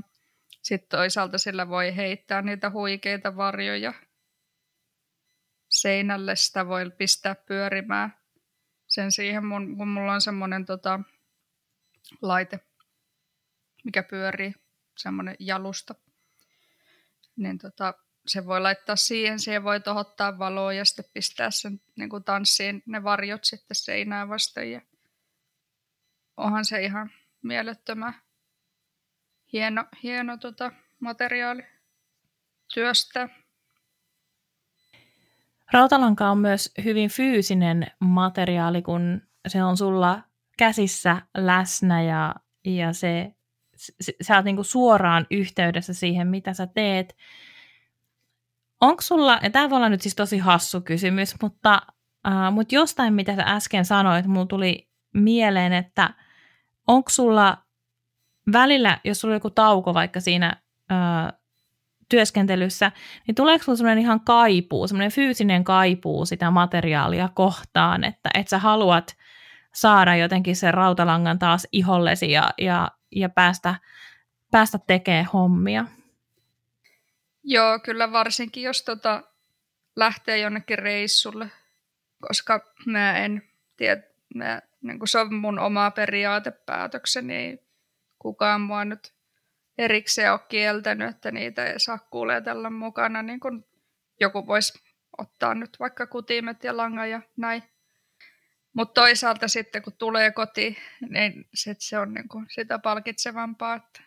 sitten toisaalta sillä voi heittää niitä huikeita varjoja seinälle. Sitä voi pistää pyörimään sen siihen, mun, kun mulla on semmoinen tota, laite, mikä pyörii, semmoinen jalusta. Niin tota, se voi laittaa siihen, siihen voi tohottaa valoa ja sitten pistää sen niin kuin tanssiin ne varjot sitten seinää vasten. Ja onhan se ihan mielettömän hieno, hieno tota, materiaali työstä. Rautalanka on myös hyvin fyysinen materiaali, kun se on sulla käsissä läsnä ja, ja se, sä oot niinku suoraan yhteydessä siihen, mitä sä teet. Onko sulla, ja tämä voi olla nyt siis tosi hassu kysymys, mutta, äh, mutta jostain, mitä sä äsken sanoit, mulla tuli mieleen, että onko sulla välillä, jos sulla on joku tauko vaikka siinä äh, työskentelyssä, niin tuleeko sulla sellainen ihan kaipuu, semmoinen fyysinen kaipuu sitä materiaalia kohtaan, että et sä haluat saada jotenkin sen rautalangan taas ihollesi ja, ja, ja päästä, päästä tekemään hommia. Joo, kyllä varsinkin jos tota lähtee jonnekin reissulle, koska mä en tiedä, mä, niin se on mun oma periaatepäätökseni, ei kukaan mua nyt erikseen ole kieltänyt, että niitä ei saa kuljetella mukana, niin kun joku voisi ottaa nyt vaikka kutimet ja langa ja näin. Mutta toisaalta sitten kun tulee kotiin, niin sit se on niin kuin sitä palkitsevampaa, että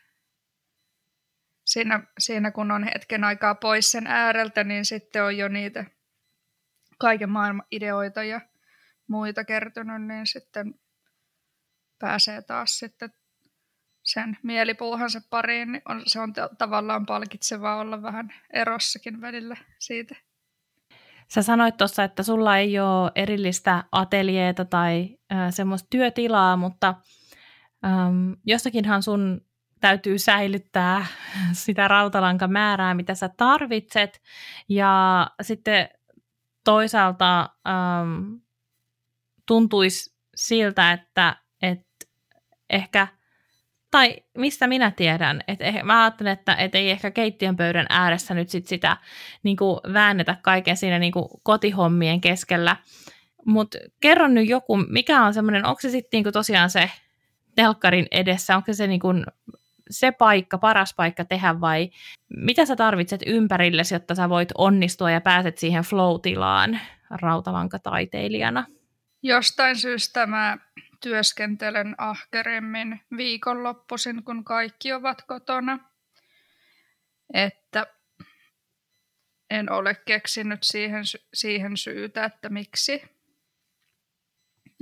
siinä, siinä kun on hetken aikaa pois sen ääreltä, niin sitten on jo niitä kaiken maailman ideoita ja muita kertynyt, niin sitten pääsee taas sitten sen mielipuuhansa pariin, niin on, se on tavallaan palkitsevaa olla vähän erossakin välillä siitä. Sä sanoit tuossa, että sulla ei ole erillistä ateljeeta tai äh, semmoista työtilaa, mutta ähm, jossakinhan sun täytyy säilyttää sitä rautalankamäärää, mitä sä tarvitset. Ja sitten toisaalta ähm, tuntuisi siltä, että, että ehkä, tai mistä minä tiedän, että eh, mä ajattelen, että, että ei ehkä keittiön pöydän ääressä nyt sit sitä niin kuin väännetä kaiken siinä niin kuin kotihommien keskellä. Mutta kerron nyt joku, mikä on semmoinen, onko se sitten niin tosiaan se telkkarin edessä, onko se niin kuin se paikka, paras paikka tehdä vai mitä sä tarvitset ympärillesi, jotta sä voit onnistua ja pääset siihen flow-tilaan rautalankataiteilijana? Jostain syystä mä työskentelen ahkeremmin viikonloppuisin, kun kaikki ovat kotona. Että en ole keksinyt siihen, siihen syytä, että miksi.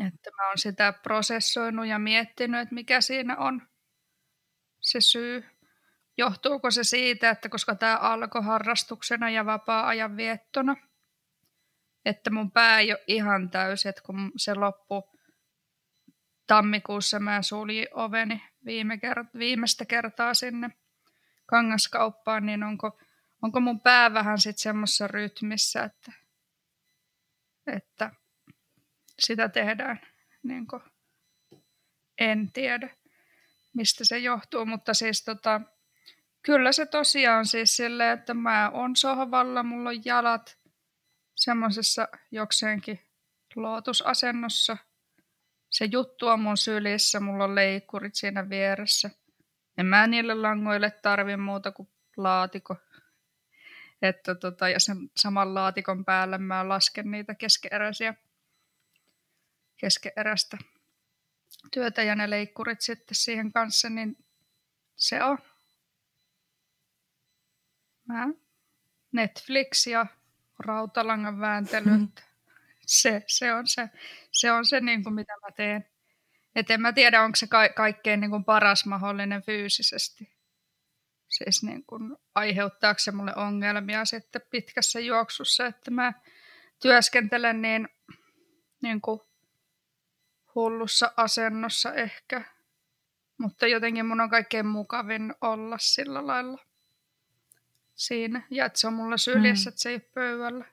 Että mä oon sitä prosessoinut ja miettinyt, että mikä siinä on se syy. Johtuuko se siitä, että koska tämä alkoi harrastuksena ja vapaa-ajan viettona, että mun pää ei ole ihan täysi, että kun se loppu tammikuussa mä suljin oveni viime kert- viimeistä kertaa sinne kangaskauppaan, niin onko, onko mun pää vähän sitten semmoisessa rytmissä, että, että sitä tehdään, niin kuin, en tiedä mistä se johtuu, mutta siis tota, kyllä se tosiaan siis silleen, että mä oon sohvalla, mulla on jalat semmoisessa jokseenkin lootusasennossa. Se juttu on mun sylissä, mulla on leikkurit siinä vieressä. En mä niille langoille tarvi muuta kuin laatiko. Että tota, ja sen saman laatikon päälle mä lasken niitä keskeeräisiä keskeeräistä työtä ja ne leikkurit sitten siihen kanssa, niin se on mä Netflix ja rautalangan vääntely. Mm. Se, se on se, se, on se niin kuin mitä mä teen. Et en mä tiedä, onko se ka- kaikkein niin kuin paras mahdollinen fyysisesti. Siis niin kuin, aiheuttaako se mulle ongelmia sitten pitkässä juoksussa, että mä työskentelen niin, niin kuin hullussa asennossa ehkä. Mutta jotenkin mun on kaikkein mukavin olla sillä lailla siinä. Ja että se on mulla syljessä, mm. että se ei ole pöydällä.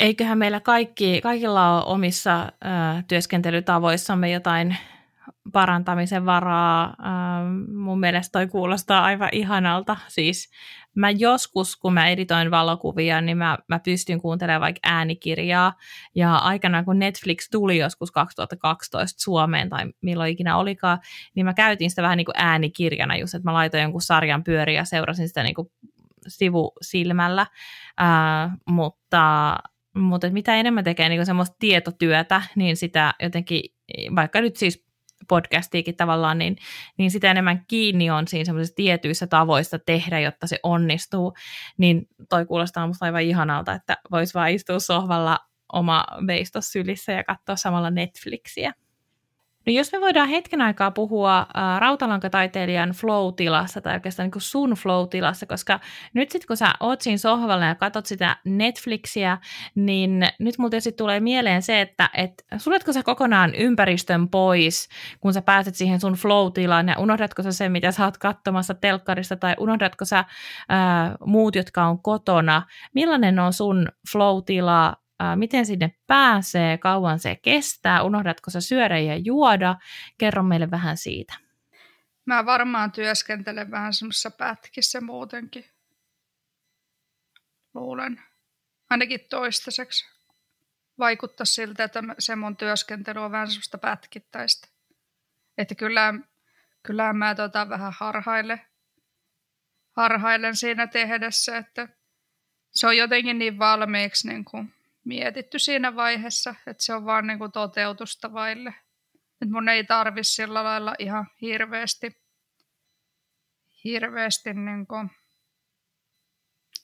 Eiköhän meillä kaikki, kaikilla ole omissa ö, työskentelytavoissamme jotain parantamisen varaa. Ähm, mun mielestä toi kuulostaa aivan ihanalta. Siis mä joskus, kun mä editoin valokuvia, niin mä, mä pystyn kuuntelemaan vaikka äänikirjaa. Ja aikanaan, kun Netflix tuli joskus 2012 Suomeen tai milloin ikinä olikaan, niin mä käytin sitä vähän niin kuin äänikirjana just, että mä laitoin jonkun sarjan pyöriä ja seurasin sitä niin kuin sivusilmällä. Äh, mutta mutta mitä enemmän tekee niin semmoista tietotyötä, niin sitä jotenkin, vaikka nyt siis podcastiikin tavallaan, niin, niin sitä enemmän kiinni on siinä semmoisissa tietyissä tavoissa tehdä, jotta se onnistuu, niin toi kuulostaa musta aivan ihanalta, että voisi vaan istua sohvalla oma veistos sylissä ja katsoa samalla Netflixiä. No jos me voidaan hetken aikaa puhua äh, rautalankataiteilijan flow-tilassa tai oikeastaan niin sun flow-tilassa, koska nyt sitten kun sä oot siinä sohvalla ja katsot sitä Netflixiä, niin nyt mulla tietysti tulee mieleen se, että et, suljetko sä kokonaan ympäristön pois, kun sä pääset siihen sun flow-tilaan ja unohdatko sä sen, mitä sä oot katsomassa telkkarista tai unohdatko sä äh, muut, jotka on kotona. Millainen on sun flow-tila miten sinne pääsee, kauan se kestää, unohdatko sä syödä ja juoda, kerro meille vähän siitä. Mä varmaan työskentelen vähän semmoisessa pätkissä muutenkin. Luulen. Ainakin toistaiseksi. Vaikuttaa siltä, että se mun työskentely on vähän semmoista pätkittäistä. Että kyllä, kyllä mä tota vähän harhaille, harhailen siinä tehdessä, että se on jotenkin niin valmiiksi niin kuin mietitty siinä vaiheessa, että se on vaan niin kuin toteutusta vaille. Että mun ei tarvi sillä lailla ihan hirveästi, hirveästi niin kuin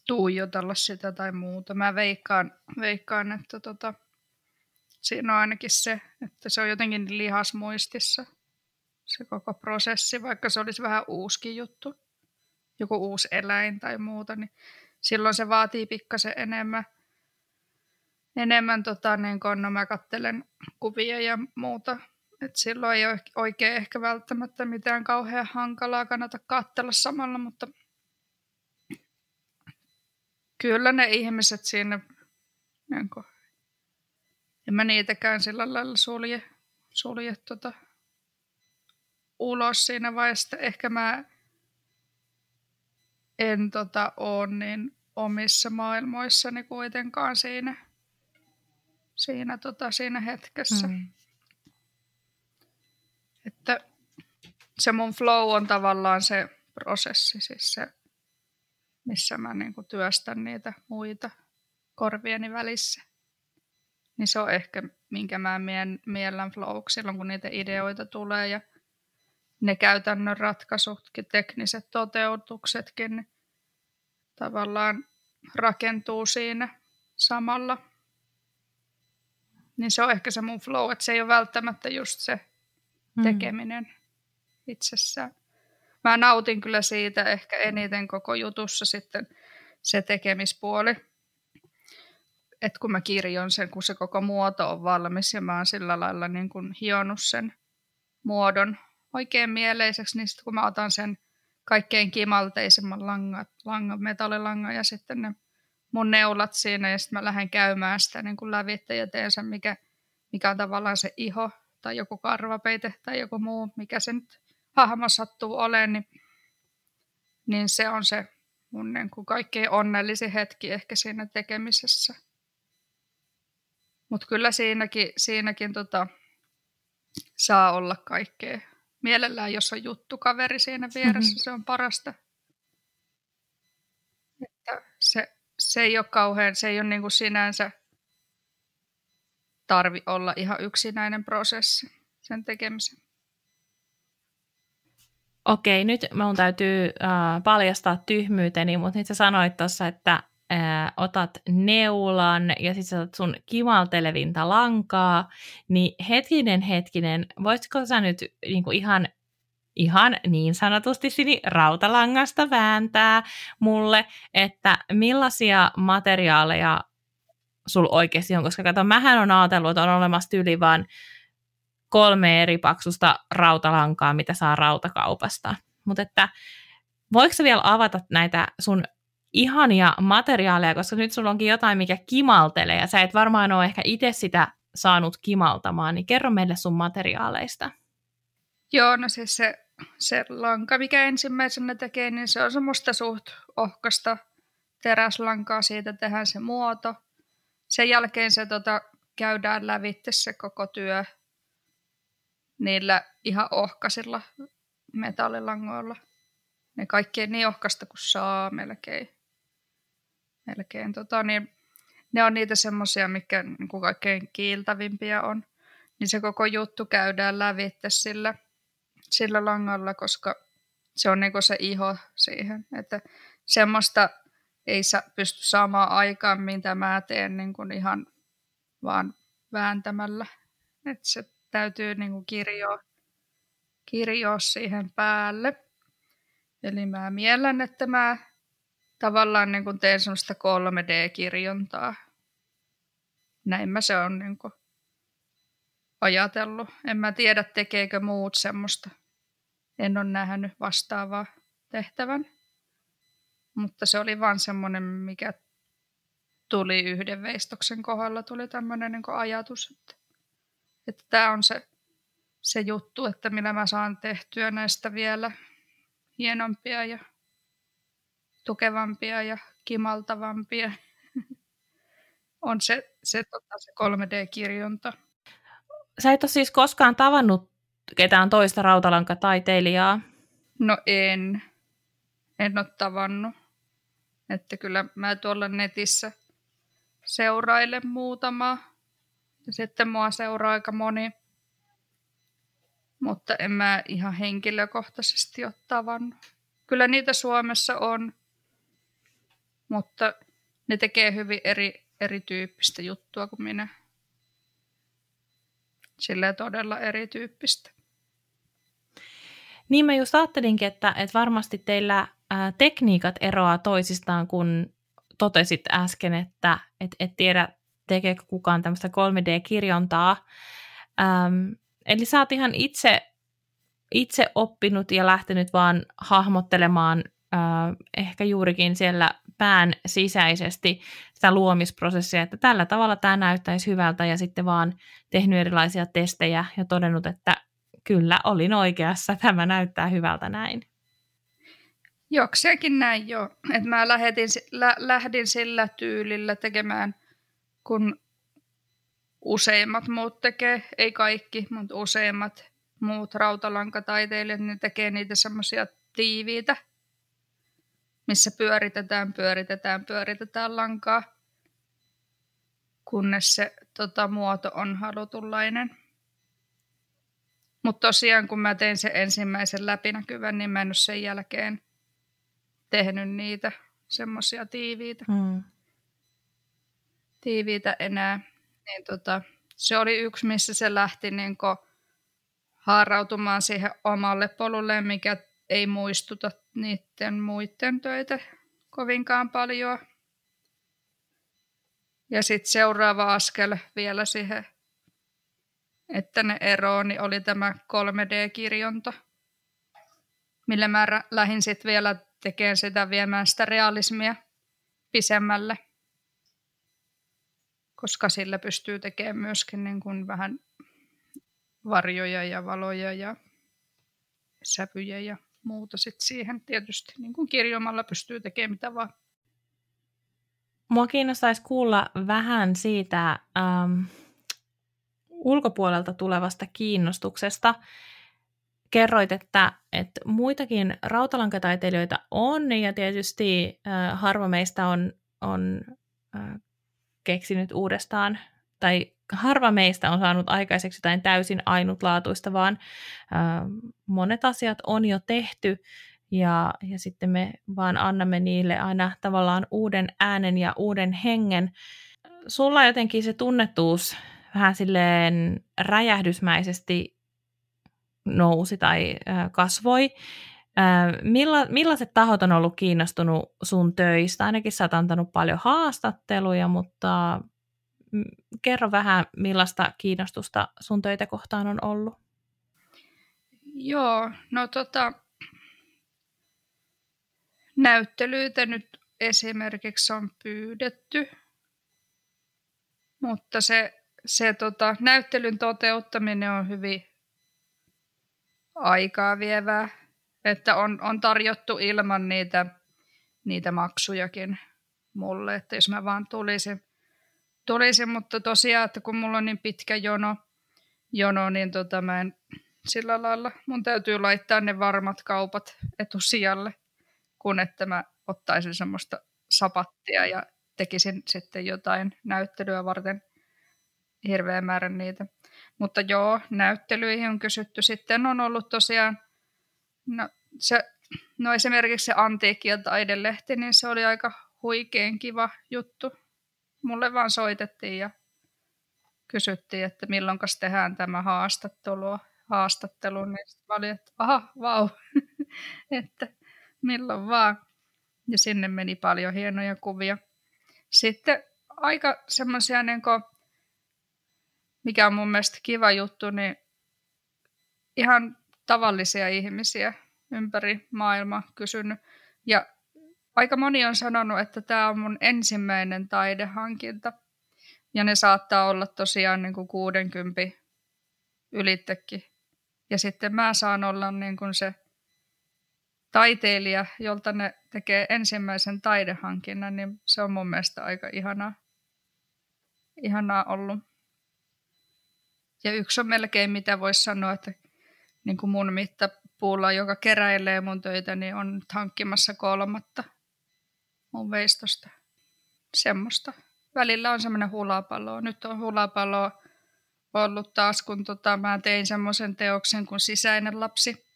tuijotella sitä tai muuta. Mä veikkaan, veikkaan että tota, siinä on ainakin se, että se on jotenkin lihasmuistissa se koko prosessi, vaikka se olisi vähän uuskin juttu, joku uusi eläin tai muuta, niin silloin se vaatii pikkasen enemmän, enemmän tota, niin kun, no mä kattelen kuvia ja muuta. Et silloin ei oikein ehkä välttämättä mitään kauhean hankalaa kannata katsella samalla, mutta kyllä ne ihmiset siinä, niin kun, en mä niitäkään sillä lailla sulje, sulje tota, ulos siinä vaiheessa. Ehkä mä en tota, ole niin omissa maailmoissani kuitenkaan siinä, siinä, tota, siinä hetkessä. Mm. Että se mun flow on tavallaan se prosessi, siis se, missä mä niin kuin työstän niitä muita korvieni välissä. Niin se on ehkä, minkä mä mien, miellän flow silloin, kun niitä ideoita tulee ja ne käytännön ratkaisutkin, tekniset toteutuksetkin, niin tavallaan rakentuu siinä samalla. Niin se on ehkä se mun flow, että se ei ole välttämättä just se mm. tekeminen mm. itsessään. Mä nautin kyllä siitä ehkä eniten koko jutussa sitten se tekemispuoli. Että kun mä kirjon sen, kun se koko muoto on valmis ja mä oon sillä lailla niin kuin hionut sen muodon oikein mieleiseksi, niin sitten kun mä otan sen kaikkein kimalteisemman langan, langan, metallilangan ja sitten ne mun neulat siinä ja sitten mä lähden käymään sitä niin kuin lävitse ja teen sen, mikä, mikä on tavallaan se iho tai joku karvapeite tai joku muu, mikä se nyt hahmo sattuu olemaan, niin, niin se on se mun niin kuin kaikkein onnellisin hetki ehkä siinä tekemisessä. Mutta kyllä siinäkin, siinäkin tota, saa olla kaikkea Mielellään, jos on juttukaveri siinä vieressä, mm-hmm. se on parasta. Että se, se ei ole kauhean, se ei ole niin kuin sinänsä tarvi olla ihan yksinäinen prosessi sen tekemisen. Okei, nyt minun täytyy äh, paljastaa tyhmyyteni, mutta nyt sä sanoit tuossa, että ää, otat neulan ja sitten sä otat sun kimaltelevinta lankaa, niin hetkinen hetkinen, voisitko sä nyt niinku ihan, ihan niin sanotusti sini rautalangasta vääntää mulle, että millaisia materiaaleja sul oikeasti on, koska kato, mähän on ajatellut, että on olemassa tyyli vaan kolme eri paksusta rautalankaa, mitä saa rautakaupasta. Mutta että voiko vielä avata näitä sun ihania materiaaleja, koska nyt sulla onkin jotain, mikä kimaltelee, ja sä et varmaan ole ehkä itse sitä saanut kimaltamaan, niin kerro meille sun materiaaleista. Joo, no siis se, se lanka, mikä ensimmäisenä tekee, niin se on semmoista suht ohkasta teräslankaa, siitä tehdään se muoto. Sen jälkeen se tota, käydään lävitte se koko työ niillä ihan ohkasilla metallilangoilla. Ne kaikki niin ohkasta kuin saa melkein melkein. Tota, niin ne on niitä semmoisia, mikä niin kuin kaikkein kiiltävimpiä on. Niin se koko juttu käydään lävitte sillä, sillä langalla, koska se on niin kuin se iho siihen. Että semmoista ei saa, pysty saamaan aikaan, mitä mä teen niin ihan vaan vääntämällä. Että se täytyy niin kirjoa, kirjoa siihen päälle. Eli mä miellän, että mä tavallaan niin teen semmoista 3D-kirjontaa. Näin mä se on niin kuin ajatellut. En mä tiedä, tekeekö muut semmoista. En ole nähnyt vastaavaa tehtävän. Mutta se oli vaan semmoinen, mikä tuli yhden veistoksen kohdalla tuli tämmöinen niin ajatus, että, että tämä on se, se juttu, että millä mä saan tehtyä näistä vielä hienompia ja tukevampia ja kimaltavampia. on se, se, tota, se 3D-kirjonta. Sä et ole siis koskaan tavannut ketään toista rautalankataiteilijaa? No en. En ole tavannut. Että kyllä mä tuolla netissä seurailen muutama. Ja sitten mua seuraa aika moni. Mutta en mä ihan henkilökohtaisesti ole tavannut. Kyllä niitä Suomessa on, mutta ne tekee hyvin eri, erityyppistä juttua kuin minä. Sillä todella erityyppistä. Niin mä just ajattelinkin, että, että varmasti teillä ää, tekniikat eroaa toisistaan, kun totesit äsken, että et, et tiedä tekeekö kukaan tämmöistä 3D-kirjontaa. Ähm, eli sä oot ihan itse, itse oppinut ja lähtenyt vaan hahmottelemaan ehkä juurikin siellä pään sisäisesti sitä luomisprosessia, että tällä tavalla tämä näyttäisi hyvältä ja sitten vaan tehnyt erilaisia testejä ja todennut, että kyllä olin oikeassa, tämä näyttää hyvältä näin. Jokseenkin näin jo. että mä lähetin, lä, lähdin sillä tyylillä tekemään, kun useimmat muut tekee, ei kaikki, mutta useimmat muut rautalankataiteilijat, ne tekee niitä semmoisia tiiviitä, missä pyöritetään, pyöritetään, pyöritetään lankaa, kunnes se tota, muoto on halutunlainen. Mutta tosiaan, kun mä tein sen ensimmäisen läpinäkyvän, niin mä en ole sen jälkeen tehnyt niitä semmoisia tiiviitä, mm. tiiviitä enää. Niin tota, se oli yksi, missä se lähti niin haarautumaan siihen omalle polulle, mikä ei muistuta niiden muiden töitä kovinkaan paljon. Ja sitten seuraava askel vielä siihen, että ne eroaa, niin oli tämä 3D-kirjonta, millä mä lähdin sitten vielä tekemään sitä viemään sitä realismia pisemmälle, koska sillä pystyy tekemään myöskin niin kuin vähän varjoja ja valoja ja sävyjä ja muuta sit siihen. Tietysti niin kuin kirjoimalla pystyy tekemään mitä vaan. Mua kiinnostaisi kuulla vähän siitä ähm, ulkopuolelta tulevasta kiinnostuksesta kerroit, että, että muitakin rautalankataiteilijoita on, ja tietysti äh, harva meistä on, on äh, keksinyt uudestaan, tai harva meistä on saanut aikaiseksi jotain täysin ainutlaatuista, vaan äh, monet asiat on jo tehty, ja, ja sitten me vaan annamme niille aina tavallaan uuden äänen ja uuden hengen. Sulla jotenkin se tunnettuus vähän silleen räjähdysmäisesti nousi tai kasvoi. Milla, millaiset tahot on ollut kiinnostunut sun töistä? Ainakin sä oot antanut paljon haastatteluja, mutta kerro vähän, millaista kiinnostusta sun töitä kohtaan on ollut. Joo, no tota, näyttelyitä nyt esimerkiksi on pyydetty, mutta se, se tota, näyttelyn toteuttaminen on hyvin aikaa vievää, että on, on tarjottu ilman niitä, niitä maksujakin mulle, että jos mä vaan tulisin, tulisin mutta tosiaan, että kun mulla on niin pitkä jono, jono niin tota mä en sillä lailla, mun täytyy laittaa ne varmat kaupat etusijalle, kun että mä ottaisin semmoista sapattia ja tekisin sitten jotain näyttelyä varten hirveän määrän niitä. Mutta joo, näyttelyihin on kysytty. Sitten on ollut tosiaan, no, se, no esimerkiksi se antiikki- ja taidelehti, niin se oli aika huikein kiva juttu. Mulle vaan soitettiin ja kysyttiin, että milloin tehdään tämä haastattelu, haastattelu niin sitten mä olin, että aha, vau, että milloin vaan. Ja sinne meni paljon hienoja kuvia. Sitten aika semmoisia niin mikä on mun mielestä kiva juttu, niin ihan tavallisia ihmisiä ympäri maailmaa kysynyt. Ja aika moni on sanonut, että tämä on mun ensimmäinen taidehankinta. Ja ne saattaa olla tosiaan niin kuin 60 ylittekin. Ja sitten mä saan olla niin kuin se taiteilija, jolta ne tekee ensimmäisen taidehankinnan, niin se on mun mielestä aika ihanaa, ihanaa ollut. Ja yksi on melkein, mitä voisi sanoa, että niin kuin mun mittapuulla, joka keräilee mun töitä, niin on hankkimassa kolmatta mun veistosta. Semmoista. Välillä on semmoinen hulapallo. Nyt on hulapallo ollut taas, kun tota, mä tein semmoisen teoksen kuin Sisäinen lapsi.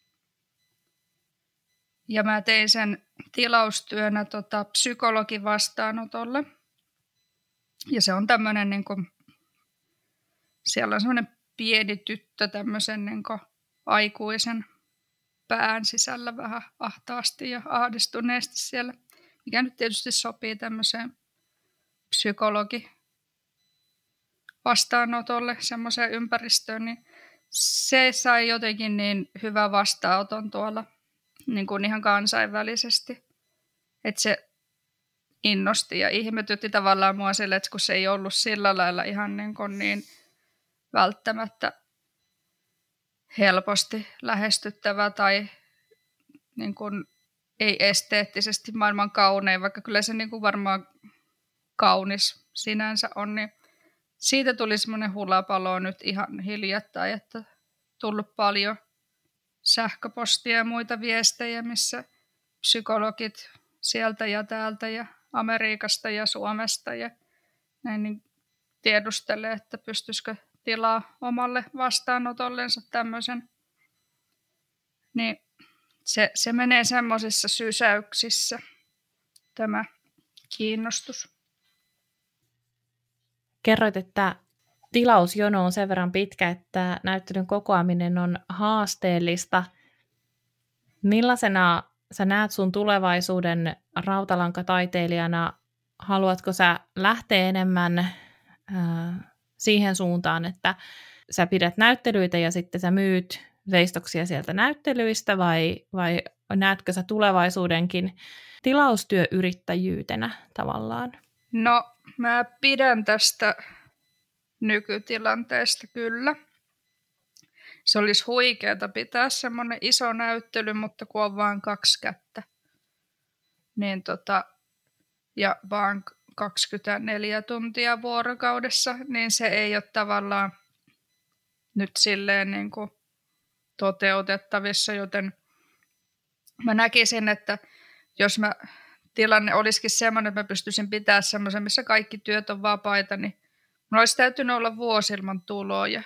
Ja mä tein sen tilaustyönä tota, psykologin vastaanotolle. Ja se on tämmöinen, niin kuin, siellä on semmoinen pieni tyttö tämmöisen niin kuin, aikuisen pään sisällä vähän ahtaasti ja ahdistuneesti siellä, mikä nyt tietysti sopii tämmöiseen psykologi vastaanotolle, semmoiseen ympäristöön, niin se sai jotenkin niin hyvä vastaanoton tuolla niin kuin ihan kansainvälisesti. Että se innosti ja ihmetytti tavallaan mua sille, että kun se ei ollut sillä lailla ihan niin, kuin niin välttämättä helposti lähestyttävä tai niin kuin ei esteettisesti maailman kaunein, vaikka kyllä se niin kuin varmaan kaunis sinänsä on, niin siitä tuli semmoinen hulapalo nyt ihan hiljattain, että tullut paljon sähköpostia ja muita viestejä, missä psykologit sieltä ja täältä ja Amerikasta ja Suomesta ja näin niin tiedustelee, että pystyisikö tilaa omalle vastaanotollensa tämmöisen. Niin se, se menee semmoisissa sysäyksissä, tämä kiinnostus. Kerroit, että tilausjono on sen verran pitkä, että näyttelyn kokoaminen on haasteellista. Millaisena sä näet sun tulevaisuuden rautalankataiteilijana? Haluatko sä lähteä enemmän äh, siihen suuntaan, että sä pidät näyttelyitä ja sitten sä myyt veistoksia sieltä näyttelyistä vai, vai näetkö sä tulevaisuudenkin tilaustyöyrittäjyytenä tavallaan? No, mä pidän tästä nykytilanteesta kyllä. Se olisi huikeata pitää semmoinen iso näyttely, mutta kun on vain kaksi kättä, niin tota, ja vaan 24 tuntia vuorokaudessa, niin se ei ole tavallaan nyt silleen niin kuin toteutettavissa, joten mä näkisin, että jos mä tilanne olisikin semmoinen, että mä pystyisin pitämään semmoisen, missä kaikki työt on vapaita, niin mulla olisi täytynyt olla vuosi ilman tuloja.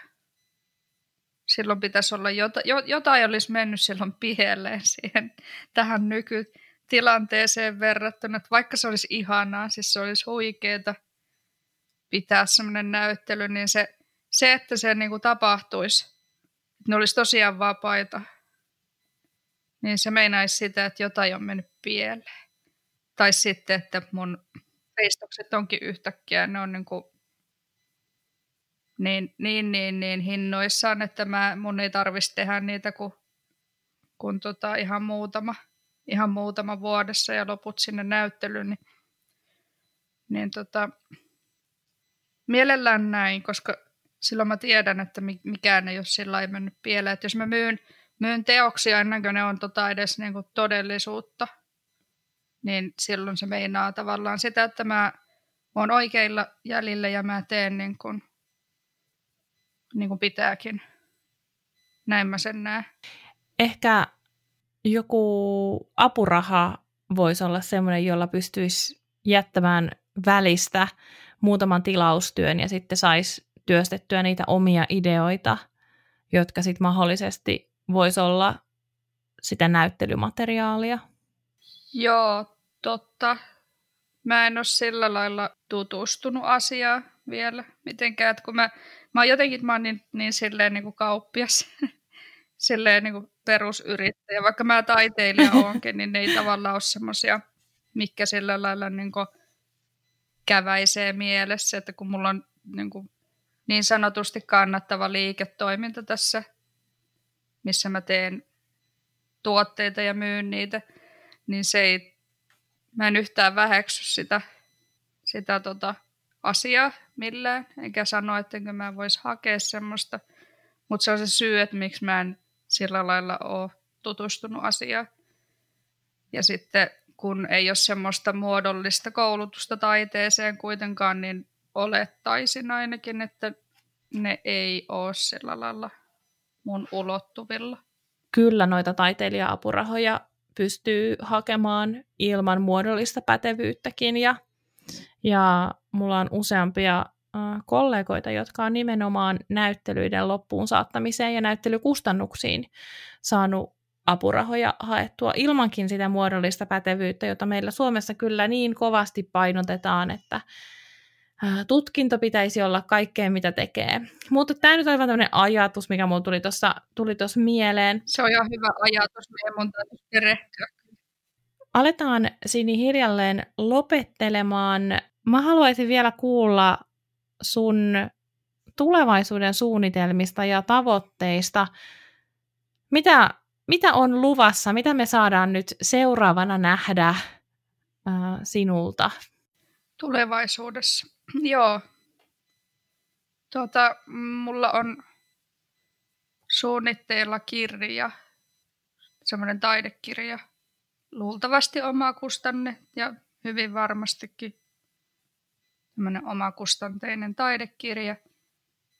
Silloin pitäisi olla, jotain, jotain olisi mennyt silloin pieleen siihen tähän nyky, tilanteeseen verrattuna, että vaikka se olisi ihanaa, siis se olisi huikeeta pitää semmoinen näyttely, niin se, se että se niin kuin tapahtuisi, ne olisi tosiaan vapaita, niin se meinaisi sitä, että jotain on mennyt pieleen. Tai sitten, että mun veistokset onkin yhtäkkiä, ne on niin, kuin niin, niin, niin, niin hinnoissaan, että mä, mun ei tarvitsisi tehdä niitä kuin, kuin tota ihan muutama ihan muutama vuodessa ja loput sinne näyttelyyn, niin, niin tota, mielellään näin, koska silloin mä tiedän, että mikään ei ole sillä mennyt pieleen. Että jos mä myyn, myyn teoksia ennen kuin ne on tota edes niin kuin todellisuutta, niin silloin se meinaa tavallaan sitä, että mä oon oikeilla jäljillä ja mä teen niin kuin, niin kuin pitääkin. Näin mä sen näen. Ehkä joku apuraha voisi olla sellainen, jolla pystyisi jättämään välistä muutaman tilaustyön ja sitten saisi työstettyä niitä omia ideoita, jotka sitten mahdollisesti voisi olla sitä näyttelymateriaalia. Joo, totta. Mä en ole sillä lailla tutustunut asiaan vielä mitenkään, että kun mä, mä oon jotenkin mä oon niin, niin silleen niin kuin kauppias, silleen niin kuin perusyrittäjä. Vaikka mä taiteilija oonkin, niin ne ei tavallaan ole semmoisia, mikä sillä lailla niin kuin käväisee mielessä, että kun mulla on niin, kuin niin sanotusti kannattava liiketoiminta tässä, missä mä teen tuotteita ja myyn niitä, niin se ei mä en yhtään väheksy sitä, sitä tota asiaa millään, enkä sano, ettenkö mä vois hakea semmoista, mutta se on se syy, että miksi mä en sillä lailla ole tutustunut asiaan. Ja sitten kun ei ole semmoista muodollista koulutusta taiteeseen kuitenkaan, niin olettaisin ainakin, että ne ei ole sillä lailla mun ulottuvilla. Kyllä noita taiteilija-apurahoja pystyy hakemaan ilman muodollista pätevyyttäkin ja, ja mulla on useampia kollegoita, jotka on nimenomaan näyttelyiden loppuun saattamiseen ja näyttelykustannuksiin saanut apurahoja haettua ilmankin sitä muodollista pätevyyttä, jota meillä Suomessa kyllä niin kovasti painotetaan, että tutkinto pitäisi olla kaikkeen, mitä tekee. Mutta tämä nyt on aivan tämmöinen ajatus, mikä mulla tuli tuossa tuli mieleen. Se on ihan hyvä ajatus, meidän mun täytyisi perehtyä. Aletaan Sini hiljalleen lopettelemaan. Mä haluaisin vielä kuulla sun tulevaisuuden suunnitelmista ja tavoitteista. Mitä, mitä on luvassa? Mitä me saadaan nyt seuraavana nähdä äh, sinulta? Tulevaisuudessa. Joo. Tuota, mulla on suunnitteilla kirja, semmoinen taidekirja, luultavasti omakustanne ja hyvin varmastikin semmoinen omakustanteinen taidekirja,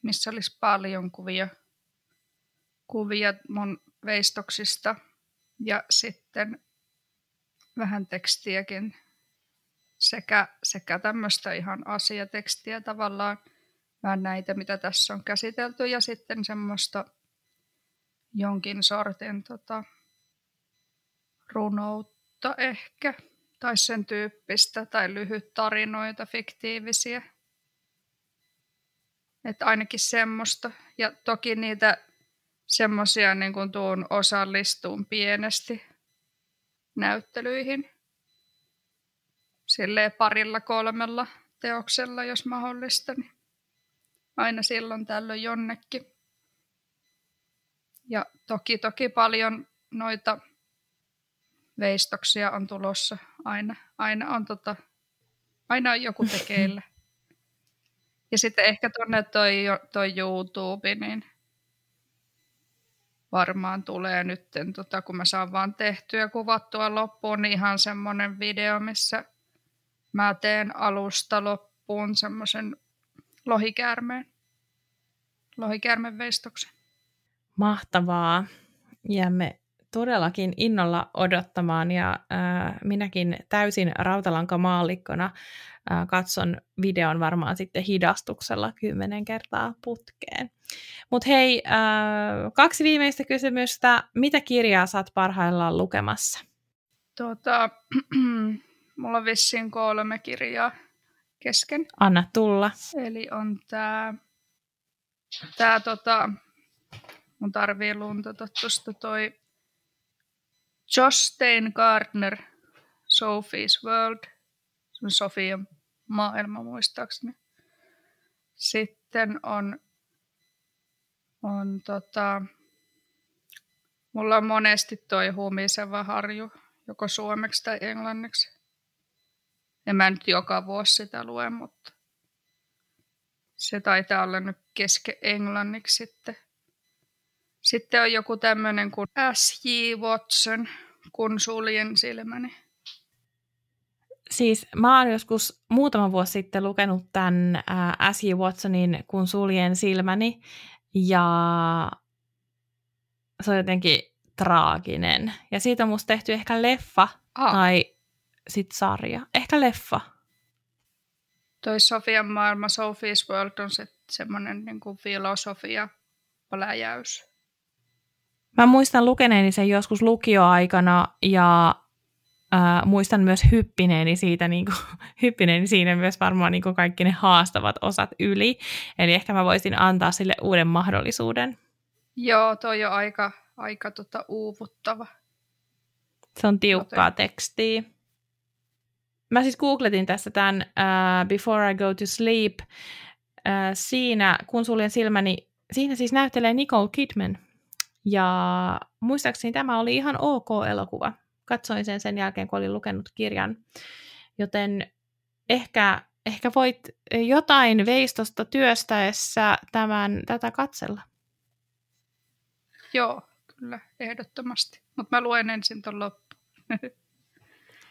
missä olisi paljon kuvia, kuvia mun veistoksista. Ja sitten vähän tekstiäkin sekä, sekä tämmöistä ihan asiatekstiä tavallaan, vähän näitä, mitä tässä on käsitelty, ja sitten semmoista jonkin sortin tota, runoutta ehkä, tai sen tyyppistä, tai lyhyt tarinoita, fiktiivisiä. Että ainakin semmoista. Ja toki niitä semmoisia niin tuun osallistuun pienesti näyttelyihin silleen parilla kolmella teoksella, jos mahdollista, niin aina silloin tällöin jonnekin. Ja toki toki paljon noita veistoksia on tulossa aina. Aina on, tota, aina on joku tekeillä. Ja sitten ehkä tuonne toi, toi YouTube, niin varmaan tulee nyt, tota, kun mä saan vaan tehtyä kuvattua loppuun, niin ihan semmoinen video, missä mä teen alusta loppuun semmoisen lohikäärmeen, lohikäärmen veistoksen. Mahtavaa. Jäämme todellakin innolla odottamaan ja äh, minäkin täysin rautalankamaallikkona äh, katson videon varmaan sitten hidastuksella kymmenen kertaa putkeen. Mutta hei, äh, kaksi viimeistä kysymystä. Mitä kirjaa saat parhaillaan lukemassa? Tota, Mulla on vissiin kolme kirjaa kesken. Anna tulla. Eli on tää, tää tota, mun tarvii luntata tuosta toi Josh Gardner, Sophie's World, Sofian maailma muistaakseni. Sitten on, on tota, mulla on monesti toi huumiseva harju, joko suomeksi tai englanniksi. En mä nyt joka vuosi sitä lue, mutta se taitaa olla nyt keske englanniksi sitten. Sitten on joku tämmöinen kuin S.J. Watson, kun suljen silmäni. Siis mä oon joskus muutama vuosi sitten lukenut tämän äh, S.J. Watsonin Kun suljen silmäni ja se on jotenkin traaginen. Ja siitä on musta tehty ehkä leffa ah. tai sit sarja. Ehkä leffa. Toi Sofian maailma, Sophie's World on se, semmoinen niin kuin filosofia pläjäys. Mä muistan lukeneeni sen joskus lukioaikana ja äh, muistan myös hyppineeni siitä, niin kuin, hyppineeni siinä myös varmaan niin kuin kaikki ne haastavat osat yli. Eli ehkä mä voisin antaa sille uuden mahdollisuuden. Joo, toi on aika, aika tota uuvuttava. Se on tiukkaa Joten... tekstiä mä siis googletin tässä tämän uh, Before I Go to Sleep. Uh, siinä, kun suljen silmäni, siinä siis näyttelee Nicole Kidman. Ja muistaakseni tämä oli ihan ok elokuva. katsoin sen sen jälkeen, kun olin lukenut kirjan. Joten ehkä, ehkä voit jotain veistosta työstäessä tämän, tätä katsella. Joo, kyllä, ehdottomasti. Mutta mä luen ensin tuon loppuun.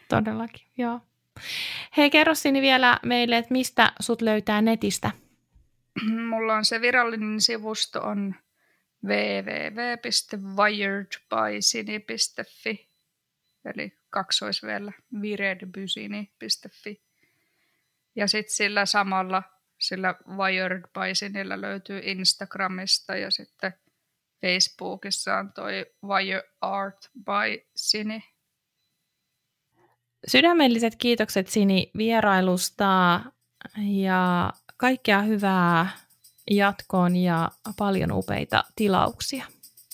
Todellakin, joo. Hei, kerro Sini vielä meille, että mistä sut löytää netistä? Mulla on se virallinen sivusto on www.wiredbysini.fi eli kaksois vielä viredbysini.fi. Ja sitten sillä samalla, sillä Wired by Sinillä löytyy Instagramista ja sitten Facebookissa on toi Wire Art by Sini. Sydämelliset kiitokset Sini vierailusta ja kaikkea hyvää jatkoon ja paljon upeita tilauksia.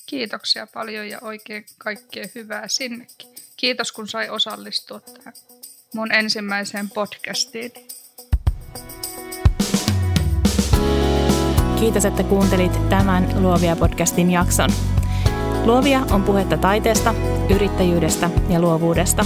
Kiitoksia paljon ja oikein kaikkea hyvää sinnekin. Kiitos kun sai osallistua tähän mun ensimmäiseen podcastiin. Kiitos, että kuuntelit tämän Luovia podcastin jakson. Luovia on puhetta taiteesta, yrittäjyydestä ja luovuudesta.